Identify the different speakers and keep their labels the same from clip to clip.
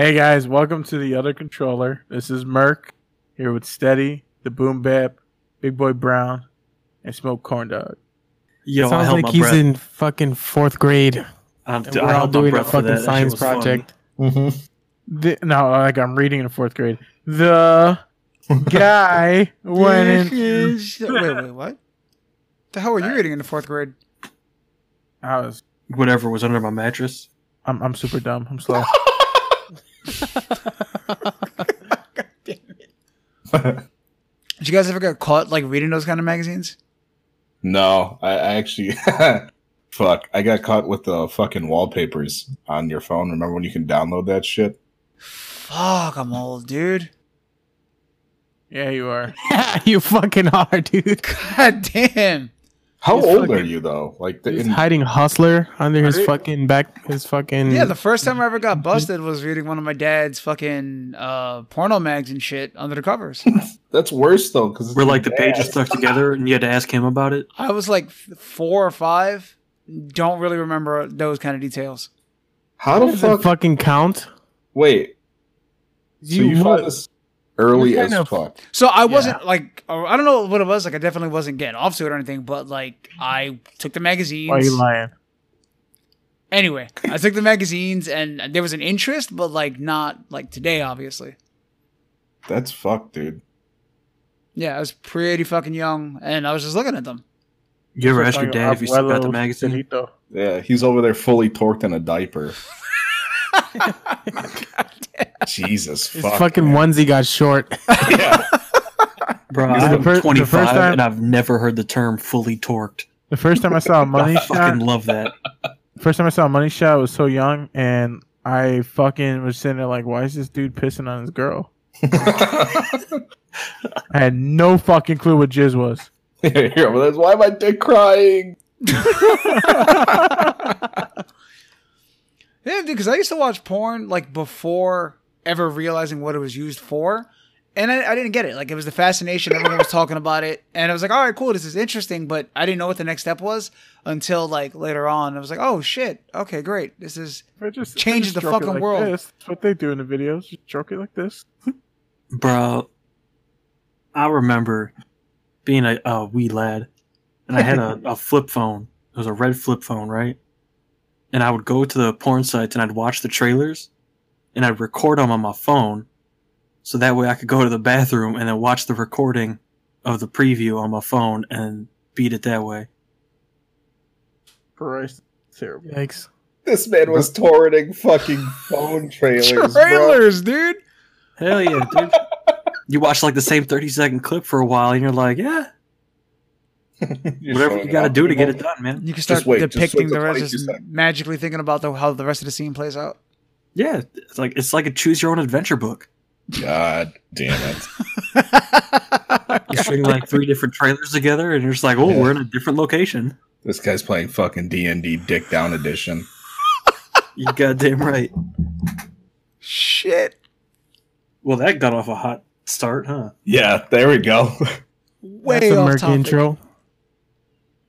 Speaker 1: Hey guys, welcome to the other controller. This is Merc here with Steady, the Boom Bap, Big Boy Brown, and Smoke Corn Dog.
Speaker 2: Yo, I
Speaker 3: Sounds
Speaker 2: held
Speaker 3: like
Speaker 2: my
Speaker 3: he's
Speaker 2: breath.
Speaker 3: in fucking fourth grade.
Speaker 2: I'm,
Speaker 3: And we're all doing a fucking
Speaker 2: that. That shit
Speaker 3: science
Speaker 2: was fun.
Speaker 3: project. Mm-hmm.
Speaker 1: The, no, like I'm reading in fourth grade. The guy went in.
Speaker 4: Wait, wait, what? The hell were you reading in the fourth grade?
Speaker 1: I was.
Speaker 2: Whatever was under my mattress.
Speaker 1: I'm, I'm super dumb. I'm slow.
Speaker 4: Did you guys ever get caught like reading those kind of magazines?
Speaker 5: No, I, I actually, fuck, I got caught with the fucking wallpapers on your phone. Remember when you can download that shit?
Speaker 4: Fuck, I'm old, dude.
Speaker 1: yeah, you are.
Speaker 3: you fucking are, dude.
Speaker 4: God damn.
Speaker 5: How
Speaker 1: He's
Speaker 5: old
Speaker 1: fucking-
Speaker 5: are you though? Like the
Speaker 3: He's
Speaker 5: in,
Speaker 3: hiding Hustler under his fucking back. His fucking
Speaker 4: Yeah, the first time I ever got busted was reading one of my dad's fucking uh, porno mags and shit under the covers.
Speaker 5: that's worse though because
Speaker 2: we're like the pages stuck together and you had to ask him about it.
Speaker 4: I was like four or five. Don't really remember those kind of details.
Speaker 5: How the
Speaker 3: does it
Speaker 5: fuck?
Speaker 3: fucking count.
Speaker 5: Wait, so you,
Speaker 3: You
Speaker 5: found
Speaker 3: what?
Speaker 5: this early as
Speaker 3: kind of-
Speaker 5: fuck?
Speaker 4: So I wasn't like uh, I don't know what it was. Like I definitely wasn't getting off to it or anything. But like I took the magazines.
Speaker 1: Why are you lying?
Speaker 4: Anyway, I took the magazines and there was an interest, but like not like today, obviously.
Speaker 5: That's fucked, dude.
Speaker 4: Yeah, I was pretty fucking young and I was just looking at them.
Speaker 2: You ever
Speaker 1: So
Speaker 2: ask your dad if you still got the magazine?
Speaker 1: Finito.
Speaker 5: Yeah, he's over there fully torqued in a diaper. Jesus
Speaker 3: His
Speaker 5: fuck.
Speaker 3: fucking onesie got short.
Speaker 5: yeah.
Speaker 2: Bro,
Speaker 1: This is the
Speaker 2: I'm
Speaker 1: fir- the
Speaker 2: 25
Speaker 1: first time-
Speaker 2: and I've never heard the term fully torqued.
Speaker 1: The first time I saw a money
Speaker 2: I
Speaker 1: shot,
Speaker 2: fucking love that.
Speaker 1: first time I saw a money shot, I was so young, and I fucking was sitting there like, why is this dude pissing on his girl? I had no fucking clue what jizz was.
Speaker 5: yeah, well, that's why my dick crying.
Speaker 4: Yeah, dude, because I used to watch porn like before ever realizing what it was used for. And I, I didn't get it. Like it was the fascination. Everyone was talking about it, and I was like, "All right, cool. This is interesting." But I didn't know what the next step was until like later on. I was like, "Oh shit. Okay, great. This is
Speaker 1: I just,
Speaker 4: Changes
Speaker 1: just
Speaker 4: the fucking
Speaker 1: like
Speaker 4: world.
Speaker 1: This, that's what they do in the videos. Just stroke it like this.
Speaker 2: Bro, I remember being a, a wee lad and I had a, a flip phone. It was a red flip phone, right? And I would go to the porn sites and I'd watch the trailers and I'd record them on my phone so that way I could go to the bathroom and then watch the recording of the preview on my phone and beat it that way.
Speaker 1: Christ, terrible.
Speaker 3: Yikes.
Speaker 5: This man was torrenting fucking phone trailers. bro.
Speaker 4: dude."
Speaker 2: Hell yeah, dude. You watch like the same 30 second clip for a while and you're like, yeah,
Speaker 5: You're
Speaker 2: whatever you gotta do to get it done, man.
Speaker 4: You can start
Speaker 5: wait,
Speaker 4: depicting the rest,
Speaker 5: 22
Speaker 4: just magically thinking about the, how the rest of the scene plays out.
Speaker 2: Yeah, it's like it's like a choose your own adventure book.
Speaker 5: God damn it.
Speaker 2: You string like three different trailers together, and you're just like, oh,
Speaker 5: Yeah.
Speaker 2: we're in a different location.
Speaker 5: This guy's playing fucking D&D Dick Down Edition.
Speaker 2: You goddamn right.
Speaker 4: Shit.
Speaker 2: Well, that got off a hot start, huh?
Speaker 5: Yeah, there we go.
Speaker 4: Way
Speaker 3: That's a
Speaker 4: off topic.
Speaker 3: intro.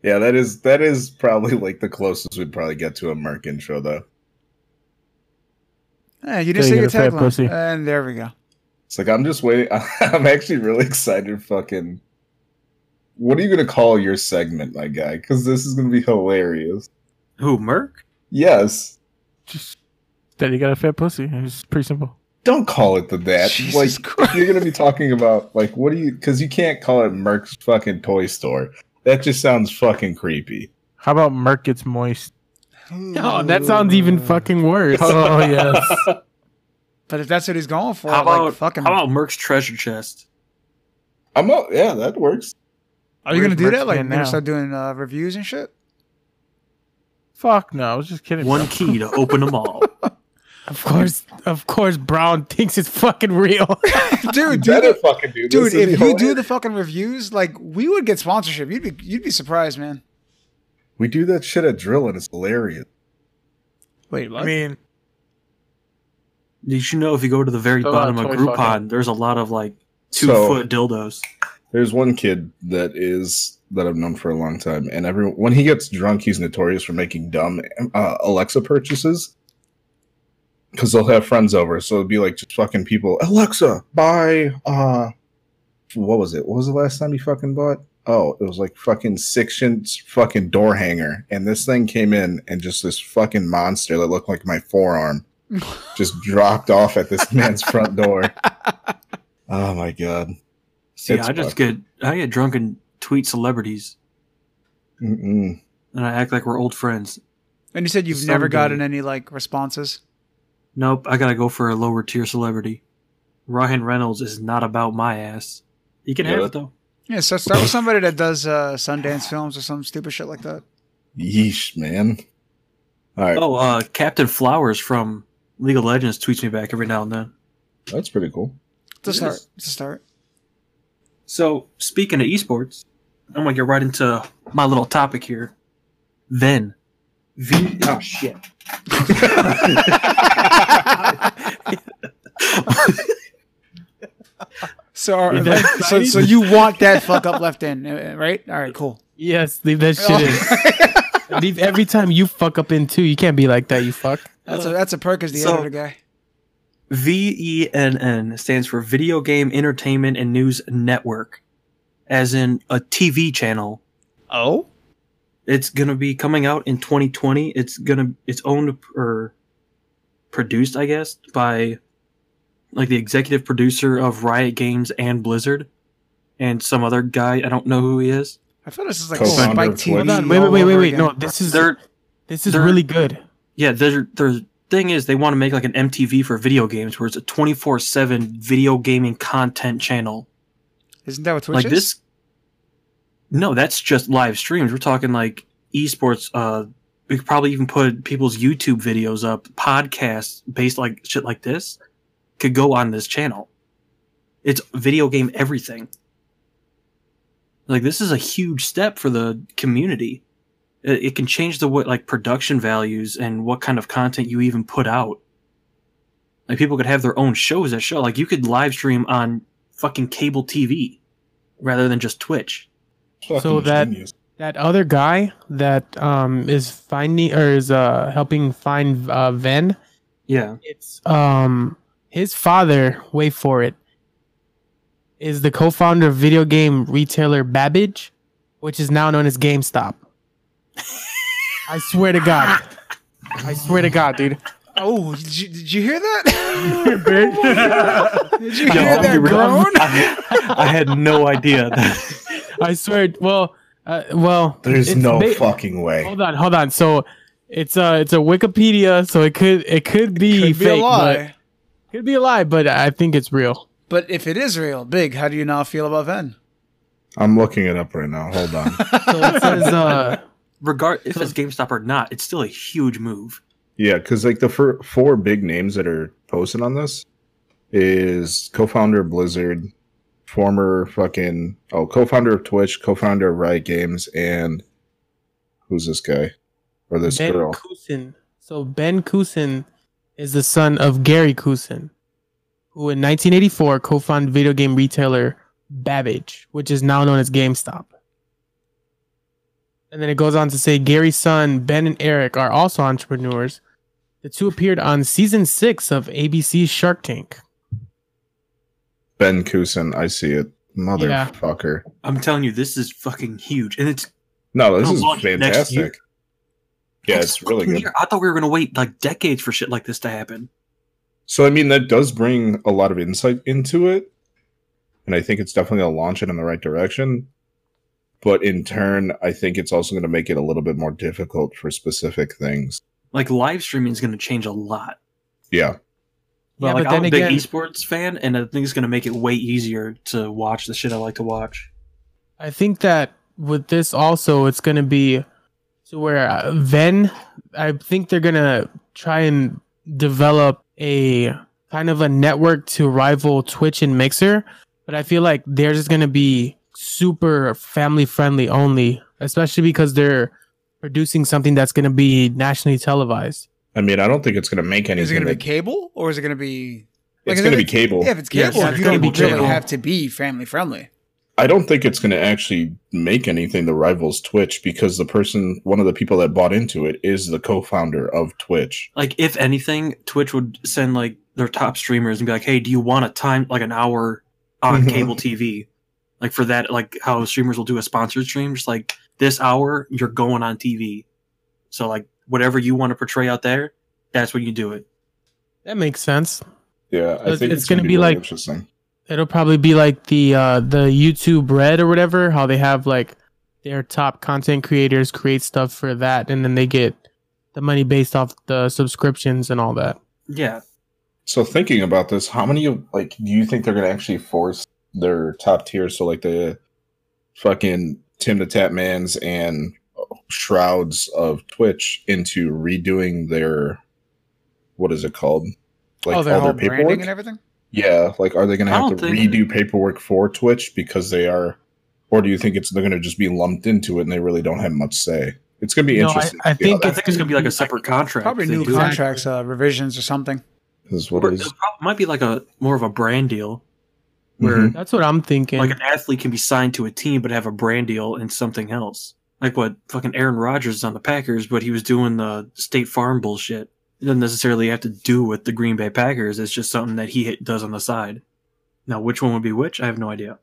Speaker 5: Yeah, that is that is probably like the closest we'd probably get to a Merc intro though.
Speaker 4: Eh, you didn't
Speaker 1: So
Speaker 4: say
Speaker 1: you
Speaker 4: your
Speaker 1: got a fat
Speaker 4: tagline, and there we go.
Speaker 5: It's like I'm just waiting. I'm actually really excited. Fucking, what are you gonna call your segment, my guy? Because this is gonna be hilarious.
Speaker 2: Who, Merc?
Speaker 5: Yes,
Speaker 1: Just that you got a fat pussy. It's pretty simple.
Speaker 5: don't call it the that.
Speaker 4: Jesus
Speaker 5: like
Speaker 4: Christ.
Speaker 5: you're gonna be talking about like what do you? Because you can't call it Merc's fucking toy store. That just sounds fucking creepy.
Speaker 1: How about Merc gets moist?
Speaker 3: Oh, that sounds even fucking worse.
Speaker 1: Oh yes.
Speaker 4: But if that's what he's going for,
Speaker 2: How about
Speaker 4: like fucking,
Speaker 2: how about Merc's treasure chest?
Speaker 5: I'm not. Yeah, that works.
Speaker 4: are you gonna do
Speaker 1: Merc
Speaker 4: that? Like,
Speaker 1: stand
Speaker 4: you're gonna
Speaker 1: now?
Speaker 4: start doing uh, reviews and shit?
Speaker 1: Fuck no. I was just kidding.
Speaker 2: One
Speaker 1: bro.
Speaker 2: key to open them all.
Speaker 3: Of course, of course, Brown thinks it's fucking real.
Speaker 4: dude,
Speaker 5: You
Speaker 4: dude,
Speaker 5: better fucking do
Speaker 4: dude, if you do the fucking reviews, like we would get sponsorship. You'd be, you'd be surprised, man.
Speaker 5: we do that shit at drill and it's hilarious.
Speaker 4: Wait, what?
Speaker 1: I mean,
Speaker 2: Did you know if you go to the very
Speaker 1: A
Speaker 2: bottom of Groupon, there's a lot of like two
Speaker 5: So-
Speaker 2: foot dildos.
Speaker 5: There's one kid that is that I've known for a long time, and every when he gets drunk, he's notorious for making dumb uh, Alexa purchases. Because they'll have friends over, so it'd be like just fucking people. Alexa, buy uh, what was it? What was the last time you fucking bought? Oh, it was like fucking six inch fucking door hanger, and this thing came in and just this fucking monster that looked like my forearm just dropped off at this man's front door. Oh my god.
Speaker 2: See,
Speaker 5: It's
Speaker 2: I just
Speaker 5: fucked.
Speaker 2: get I get drunk and tweet celebrities,
Speaker 5: Mm-mm.
Speaker 2: and I act like we're old friends.
Speaker 4: And you said you've
Speaker 2: Someday.
Speaker 4: never gotten any like responses.
Speaker 2: Nope, I gotta go for a lower tier celebrity. Ryan Reynolds is not about my ass. He can
Speaker 5: Yeah,
Speaker 2: have it though.
Speaker 4: Yeah, so start with somebody that does uh, Sundance films or some stupid shit like that.
Speaker 5: Yeesh, man. All right,
Speaker 2: Oh, uh, Captain Flowers from League of Legends tweets me back every now and then.
Speaker 5: that's pretty cool.
Speaker 4: It's a
Speaker 2: It
Speaker 4: start.
Speaker 2: is.
Speaker 4: It's a start.
Speaker 2: So, speaking of esports, I'm gonna get right into my little topic here. Then, V. Oh shit.
Speaker 4: So, are-
Speaker 3: Is that
Speaker 4: so, so you want that fuck up left in, right? All right, cool.
Speaker 3: Yes, leave that shit in. leave every time you fuck up in too. You can't be like that. You fuck.
Speaker 4: That's a that's a perk as the
Speaker 2: So-
Speaker 4: editor guy.
Speaker 2: VENN stands for Video Game Entertainment and News Network, as in a TV channel.
Speaker 4: Oh,
Speaker 2: It's gonna be coming out in 2020. It's gonna it's owned or produced, I guess, by like the executive producer of Riot Games and Blizzard, and some other guy. I don't know who he is.
Speaker 4: I thought this is like
Speaker 5: Co-founder
Speaker 4: Spike TV.
Speaker 3: Hold on. Wait, wait, wait, wait, wait. No, this is
Speaker 2: Their
Speaker 3: this is
Speaker 2: they're-
Speaker 3: really good.
Speaker 2: yeah, their their thing is they want to make like an MTV for video games, where it's a 24 seven video gaming content channel.
Speaker 4: Isn't that what Twitch
Speaker 2: like
Speaker 4: is?
Speaker 2: this no that's just live streams. We're talking like esports uh we could probably even put people's youtube videos up podcasts based like shit like this could go on this channel. It's video game everything. Like this is a huge step for the community. It, it can change the what like production values and what kind of content you even put out. Like people could have their own shows that show like you could live stream on fucking cable tv rather than just twitch
Speaker 5: Fucking
Speaker 3: that-
Speaker 5: genius.
Speaker 3: That other guy that um is finding or is uh helping find uh VENN.
Speaker 2: yeah
Speaker 3: It's um his father. Wait for it. Is the co-founder of video game retailer Babbage, which is now known as GameStop. I swear to God. I swear to God, dude.
Speaker 4: oh, did you, did you hear that? did you hear
Speaker 2: I'll
Speaker 4: that groan?
Speaker 2: I, I had no idea that
Speaker 3: I swear. Well, uh, well.
Speaker 5: There's no
Speaker 3: ba-
Speaker 5: fucking way.
Speaker 3: Hold on, hold on. So it's a it's a Wikipedia, so it could it could be
Speaker 4: Could be
Speaker 3: fake,
Speaker 4: a
Speaker 3: but
Speaker 4: lie.
Speaker 3: could be a lie, but I think it's real.
Speaker 4: But if it is real, big, how do you now feel about VENN?
Speaker 5: I'm looking it up right now. Hold on.
Speaker 3: So it says uh
Speaker 2: regard if it's GameStop or not, it's still a huge move.
Speaker 5: yeah, because like the fir- four big names that are posted on this is co-founder of Blizzard, former fucking oh co-founder of Twitch, co-founder of Riot Games, and who's this guy or this girl?
Speaker 3: Ben
Speaker 5: girl?
Speaker 3: Kusin. So Ben Kusin is the son of Gary Kusin, who in 1984 co-founded video game retailer Babbage, which is now known as GameStop. And then it goes on to say Gary's son Ben and Eric are also entrepreneurs. The two appeared on season six of ABC's Shark Tank.
Speaker 5: Ben Kusin. I see it, motherfucker.
Speaker 2: I'm telling you, this is fucking huge, and it's
Speaker 5: No, this is
Speaker 2: launch next year.
Speaker 5: fantastic. Yeah,
Speaker 2: next
Speaker 5: it's really good.
Speaker 2: year. I thought we were gonna wait like decades for shit like this to happen.
Speaker 5: So I mean that does bring a lot of insight into it. And I think it's definitely gonna launch it in the right direction. But in turn, I think it's also gonna make it a little bit more difficult for specific things.
Speaker 2: Like live streaming is gonna change a lot.
Speaker 5: Yeah.
Speaker 2: But
Speaker 3: Yeah,
Speaker 2: like
Speaker 3: but
Speaker 2: I'm a
Speaker 3: again-
Speaker 2: big esports fan, and I think it's gonna make it way easier to watch the shit I like to watch.
Speaker 3: I think that with this also, it's gonna be to where uh, VENN. I think they're gonna try and develop a kind of a network to rival Twitch and Mixer, but I feel like they're just gonna be super family friendly only, especially because they're producing something that's gonna be nationally televised.
Speaker 5: I mean, I don't think it's gonna make anything.
Speaker 4: Is it going to be cable or is it going to be?
Speaker 5: it's gonna be cable.
Speaker 4: Yeah, if it's cable,
Speaker 2: yeah,
Speaker 4: you
Speaker 2: it's
Speaker 4: don't
Speaker 2: cable
Speaker 4: really
Speaker 2: channel.
Speaker 4: have to be family friendly.
Speaker 5: I don't think it's going to actually make anything that rivals Twitch because the person, one of the people that bought into it, is the co-founder of Twitch.
Speaker 2: Like, if anything, Twitch would send like their top streamers and be like, "Hey, do you want a time like an hour on
Speaker 5: Mhm.
Speaker 2: cable TV?" Like for that, like how streamers will do a sponsored stream, just like this hour, you're going on TV. So like whatever you want to portray out there, that's what you do it.
Speaker 3: That makes sense.
Speaker 5: Yeah, I
Speaker 3: It's-
Speaker 5: think
Speaker 3: it's
Speaker 5: it's,
Speaker 3: gonna
Speaker 5: going to
Speaker 3: be
Speaker 5: be really
Speaker 3: like-
Speaker 5: interesting.
Speaker 3: It'll probably be like the uh the YouTube Red or whatever, how they have like their top content creators create stuff for that and then they get the money based off the subscriptions and all that.
Speaker 2: Yeah,
Speaker 5: So thinking about this, how many of like do you think they're going to actually force their top tier? So like the fucking Tim the Tatmans and Shrouds of Twitch into redoing their what is it called? Like
Speaker 4: oh, their
Speaker 5: all their paperwork.
Speaker 4: and everything.
Speaker 5: Yeah, like are they going to have to
Speaker 2: don't think-
Speaker 5: redo paperwork for Twitch because they are, or do you think it's they're going to just be lumped into it and they really don't have much say? It's going to be
Speaker 3: No, I-
Speaker 5: interesting.
Speaker 3: I
Speaker 5: to see how
Speaker 3: think
Speaker 2: I think it's gonna be like a separate contract.
Speaker 4: Probably new contracts, uh, revisions or something.
Speaker 5: is what
Speaker 2: Or
Speaker 5: it
Speaker 2: it
Speaker 5: is.
Speaker 2: prob- might be like a more of a brand deal, where
Speaker 5: Mhm.
Speaker 3: That's what I'm thinking.
Speaker 2: like an athlete can be signed to a team but have a brand deal in something else. Like what fucking Aaron Rodgers is on the Packers, but he was doing the State Farm bullshit. It doesn't necessarily have to do with the Green Bay Packers. It's just something that he does on the side. Now, which one would be which? I have no idea.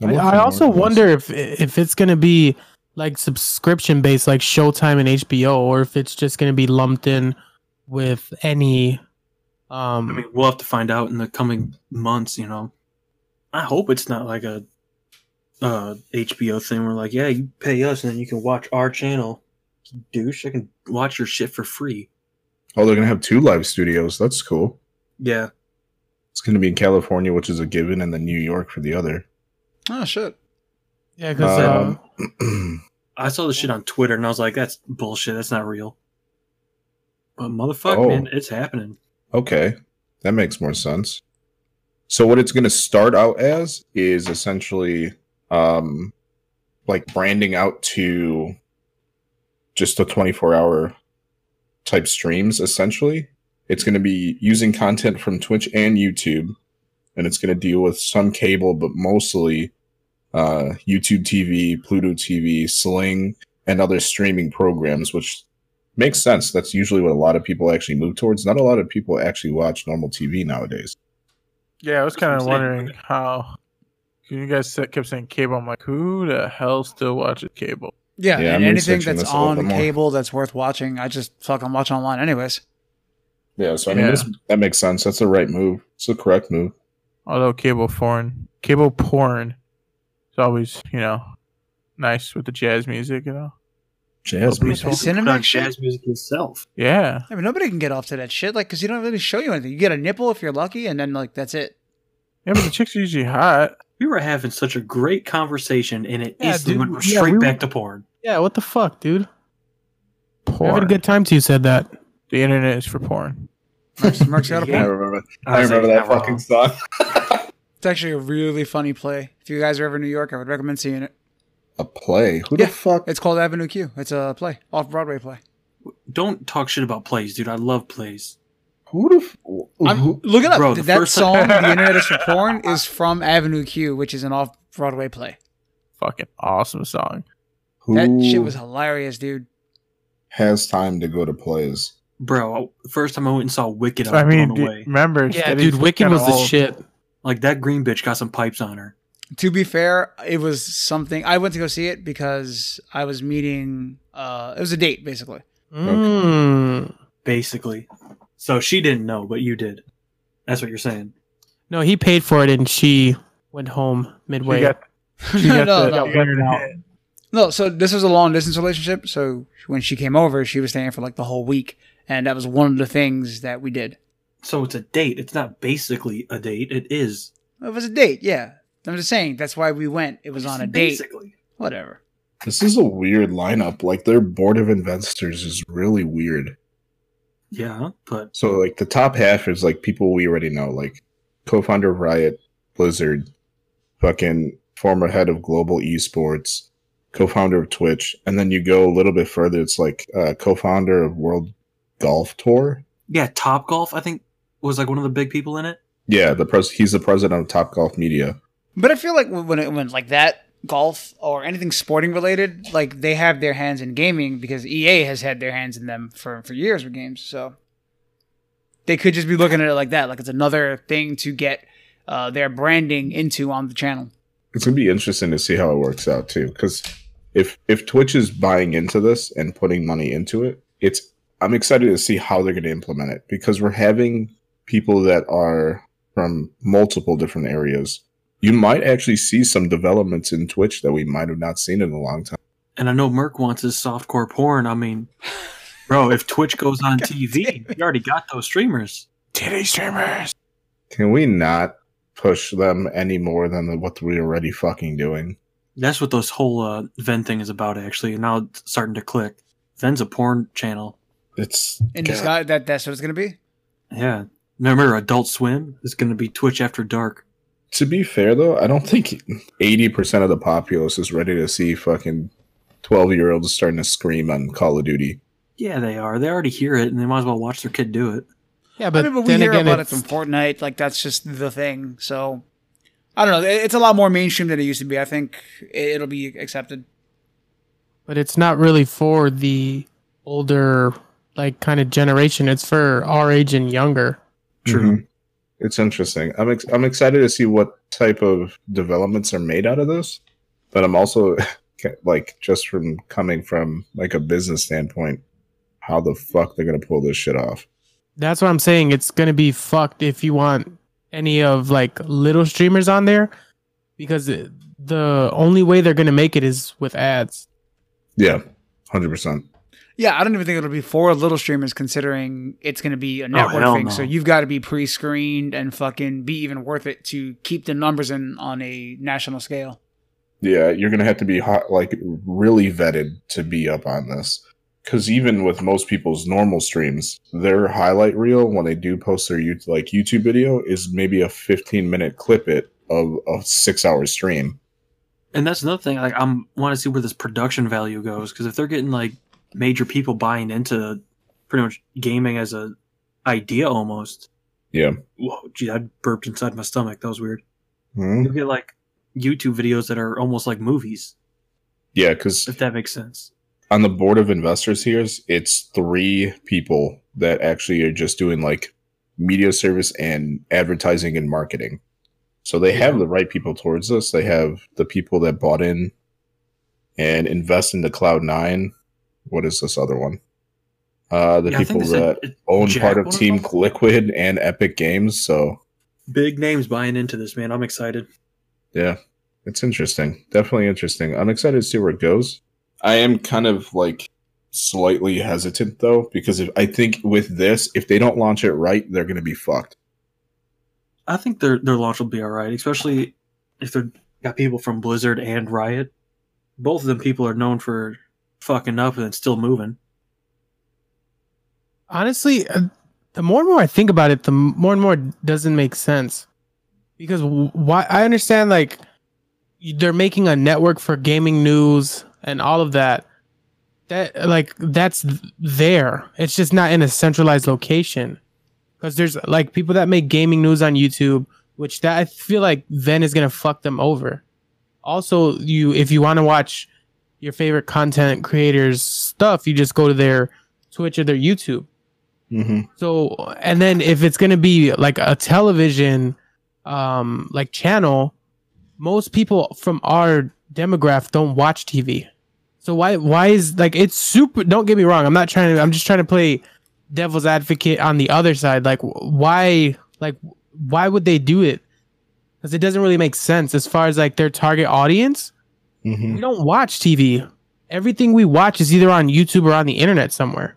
Speaker 5: I'm
Speaker 3: I,
Speaker 5: looking
Speaker 3: I
Speaker 5: more
Speaker 3: also wonder if if it's gonna be like subscription based, like Showtime and HBO, or if it's just gonna be lumped in with any. Um,
Speaker 2: I mean, we'll have to find out in the coming months. You know, I hope it's not like a uh, HBO thing where like, yeah, you pay us and then you can watch our channel. Douche, I can watch your shit for free.
Speaker 5: Oh, they're going to have two live studios. That's cool.
Speaker 2: Yeah,
Speaker 5: It's going to be in California, which is a given, and then New York for the other.
Speaker 4: Oh shit!
Speaker 3: yeah, because uh,
Speaker 5: Um,
Speaker 2: I saw the shit on Twitter and I was like, that's bullshit. That's not real. But motherfucker,
Speaker 5: Oh.
Speaker 2: man, it's happening.
Speaker 5: okay, that makes more sense. So what it's going to start out as is essentially um like branding out to just the 24 hour type streams essentially. It's going to be using content from Twitch and YouTube and it's going to deal with some cable but mostly uh YouTube TV, Pluto TV, Sling and other streaming programs which makes sense. That's usually what a lot of people actually move towards. Not a lot of people actually watch normal TV nowadays.
Speaker 1: Yeah, I was kind of wondering how. 'Cause You guys said- kept saying cable. I'm like, who the hell still watches cable?
Speaker 4: Yeah,
Speaker 5: Yeah,
Speaker 4: and
Speaker 5: I'm
Speaker 4: anything that's
Speaker 5: this a little
Speaker 4: on cable that's worth watching, I just fucking watch online anyways.
Speaker 5: Yeah, so I mean
Speaker 1: Yeah.
Speaker 5: this, that makes sense. That's the right move. It's the correct move.
Speaker 1: Although cable porn, cable porn, is always you know nice with the jazz music. You know.
Speaker 5: Jazz music.
Speaker 2: people can put on
Speaker 4: Cinemax shit?
Speaker 2: jazz music himself.
Speaker 1: Yeah.
Speaker 4: I mean, nobody can get off to that shit, like, because you don't really show you anything. You get a nipple if you're lucky, and then like that's it.
Speaker 1: Yeah, but the chicks are usually hot.
Speaker 2: We were having such a great conversation and it
Speaker 3: Yeah,
Speaker 2: instantly
Speaker 3: dude,
Speaker 2: went
Speaker 3: yeah,
Speaker 2: straight
Speaker 3: we were-
Speaker 2: back to porn.
Speaker 3: yeah, what the fuck, dude? We're
Speaker 1: Porn.
Speaker 3: having a good time till you said that.
Speaker 1: The internet is for porn.
Speaker 4: Merc's, Merc's got a
Speaker 2: Yeah.
Speaker 5: I remember.
Speaker 2: I
Speaker 5: I remember
Speaker 2: like,
Speaker 5: that fucking
Speaker 2: wrong.
Speaker 5: song.
Speaker 4: It's actually a really funny play. If you guys are ever in New York, I would recommend seeing it.
Speaker 5: A play. Who
Speaker 4: Yeah.
Speaker 5: the fuck?
Speaker 4: It's called Avenue Q. It's a play, off Broadway play.
Speaker 2: Don't talk shit about plays, dude. I love plays.
Speaker 5: Who the? F-
Speaker 4: I'm, look it up.
Speaker 2: Bro, the
Speaker 4: that
Speaker 2: first
Speaker 4: song, "The Internet is for Porn," is from Avenue Q, which is an off Broadway play.
Speaker 1: Fucking awesome song.
Speaker 4: That shit was hilarious, dude.
Speaker 5: has time to go to plays?
Speaker 2: Bro, first time I went and saw Wicked, I
Speaker 1: I mean,
Speaker 2: blown
Speaker 1: d- remember?
Speaker 3: Yeah, dude, Wicked was the shit.
Speaker 2: Like that green bitch got some pipes on her.
Speaker 4: To be fair, it was something I went to go see it because I was meeting. Uh, it was a date, basically.
Speaker 3: Mm.
Speaker 2: basically. So she didn't know, but you did. That's what you're saying.
Speaker 3: No, he paid for it and she went home
Speaker 1: She
Speaker 3: midway.
Speaker 1: got, she
Speaker 4: no,
Speaker 1: the,
Speaker 4: no,
Speaker 1: got
Speaker 4: no. So this was a long distance relationship. So when she came over, she was staying for like the whole week, and that was one of the things that we did.
Speaker 2: So it's a date. It's not basically a date. It is.
Speaker 4: It was a date, yeah. I'm just saying that's why we went. It was on a date.
Speaker 2: Basically.
Speaker 4: Whatever.
Speaker 5: This is a weird lineup. Like their board of investors is really weird.
Speaker 2: Yeah, but
Speaker 5: So like the top half is like people we already know, like co-founder of Riot, Blizzard, fucking former head of global esports, co-founder of Twitch, and then you go a little bit further. It's like uh, co-founder of World Golf Tour.
Speaker 2: yeah, Top Golf I think was like one of the big people in it.
Speaker 5: Yeah, the pres- he's the president of Top Golf Media.
Speaker 4: But I feel like when it, when like that golf or anything sporting related, like they have their hands in gaming because EA has had their hands in them for for years with games. So they could just be looking at it like that, like it's another thing to get uh, their branding into on the channel.
Speaker 5: It's gonna be interesting to see how it works out too, because if if Twitch is buying into this and putting money into it, it's I'm excited to see how they're gonna implement it because we're having people that are from multiple different areas. You might actually see some developments in Twitch that we might have not seen in a long time.
Speaker 2: And I know Merc wants his softcore porn. I mean, bro, if Twitch goes on TV, you already got those streamers.
Speaker 1: Titty streamers.
Speaker 5: Can we not push them any more than what we're already fucking doing?
Speaker 2: That's what this whole uh, VENN thing is about, actually. And now it's starting to click. VENN's a porn channel.
Speaker 5: It's
Speaker 4: And it's
Speaker 5: God.
Speaker 4: that that's what it's gonna be.
Speaker 2: Yeah. Remember, Adult Swim is going to be Twitch after dark.
Speaker 5: To be fair though, I don't think eighty percent of the populace is ready to see fucking twelve year olds starting to scream on Call of Duty.
Speaker 2: Yeah, they are. They already hear it, and they might as well watch their kid do it.
Speaker 3: Yeah,
Speaker 4: But,
Speaker 3: but,
Speaker 4: I mean, but we
Speaker 3: then
Speaker 4: hear
Speaker 3: again,
Speaker 4: about it
Speaker 3: it's,
Speaker 4: from Fortnite. Like that's just the thing. So I don't know. It's a lot more mainstream than it used to be. I think it- it'll be accepted.
Speaker 3: but it's not really for the older like kind of generation. It's for our age and younger.
Speaker 2: True.
Speaker 5: Mhm. It's interesting. I'm ex- I'm excited to see what type of developments are made out of this, but I'm also like just from coming from like a business standpoint, how the fuck they're gonna pull this shit off?
Speaker 3: That's what I'm saying. It's gonna be fucked if you want any of like little streamers on there, because the only way they're gonna make it is with ads.
Speaker 5: Yeah, hundred percent.
Speaker 4: Yeah, I don't even think it'll be for little streamers, considering it's going to be a oh, network
Speaker 2: hell
Speaker 4: thing.
Speaker 2: no.
Speaker 4: So you've got to be pre-screened and fucking be even worth it to keep the numbers in on a national scale.
Speaker 5: Yeah, you're gonna have to be hot, like really vetted to be up on this. Because even with most people's normal streams, their highlight reel when they do post their you- like YouTube video is maybe a 15 minute clip it of a six hour stream.
Speaker 2: And that's another thing. Like, I'm want to see where this production value goes because if they're getting like major people buying into pretty much gaming as a idea almost.
Speaker 5: Yeah,
Speaker 2: Whoa, gee, I burped inside my stomach. That was weird.
Speaker 5: Mhm.
Speaker 2: You get like YouTube videos that are almost like movies,
Speaker 5: yeah. Because
Speaker 2: if that makes sense.
Speaker 5: on the board of investors here, it's three people that actually are just doing like media service and advertising and marketing. So they have the right people towards us. They have the people that bought in and invest into Cloud Nine. What is this other one? Uh, the
Speaker 2: Yeah,
Speaker 5: people
Speaker 2: think they said
Speaker 5: that
Speaker 2: it-
Speaker 5: own
Speaker 2: Jack,
Speaker 5: part of Team? Liquid and Epic Games. So
Speaker 2: Big names buying into this, man. I'm excited.
Speaker 5: yeah, it's interesting. Definitely interesting. I'm excited to see where it goes. I am kind of like slightly hesitant though, because if I think with this, if they don't launch it right, they're gonna be fucked.
Speaker 2: I think their their launch will be all right, especially if they're got people from Blizzard and Riot. Both of them people are known for fucking up and still moving.
Speaker 3: Honestly, uh, the more and more I think about it, the more and more it doesn't make sense. Because why? I understand like they're making a network for gaming news and all of that. That like that's there. It's just not in a centralized location. Because there's like people that make gaming news on YouTube, which that I feel like then is gonna fuck them over. Also, you if you want to watch your favorite content creators stuff, you just go to their Twitch or their YouTube.
Speaker 5: Mm-hmm.
Speaker 3: So, and then if it's gonna be like a television, um, like channel, most people from our demographic don't watch TV. So why why is like it's super? Don't get me wrong. I'm not trying to. I'm just trying to play devil's advocate on the other side. Like why like why would they do it? Because it doesn't really make sense as far as like their target audience.
Speaker 5: Mm-hmm.
Speaker 3: We don't watch TV. Everything we watch is either on YouTube or on the internet somewhere.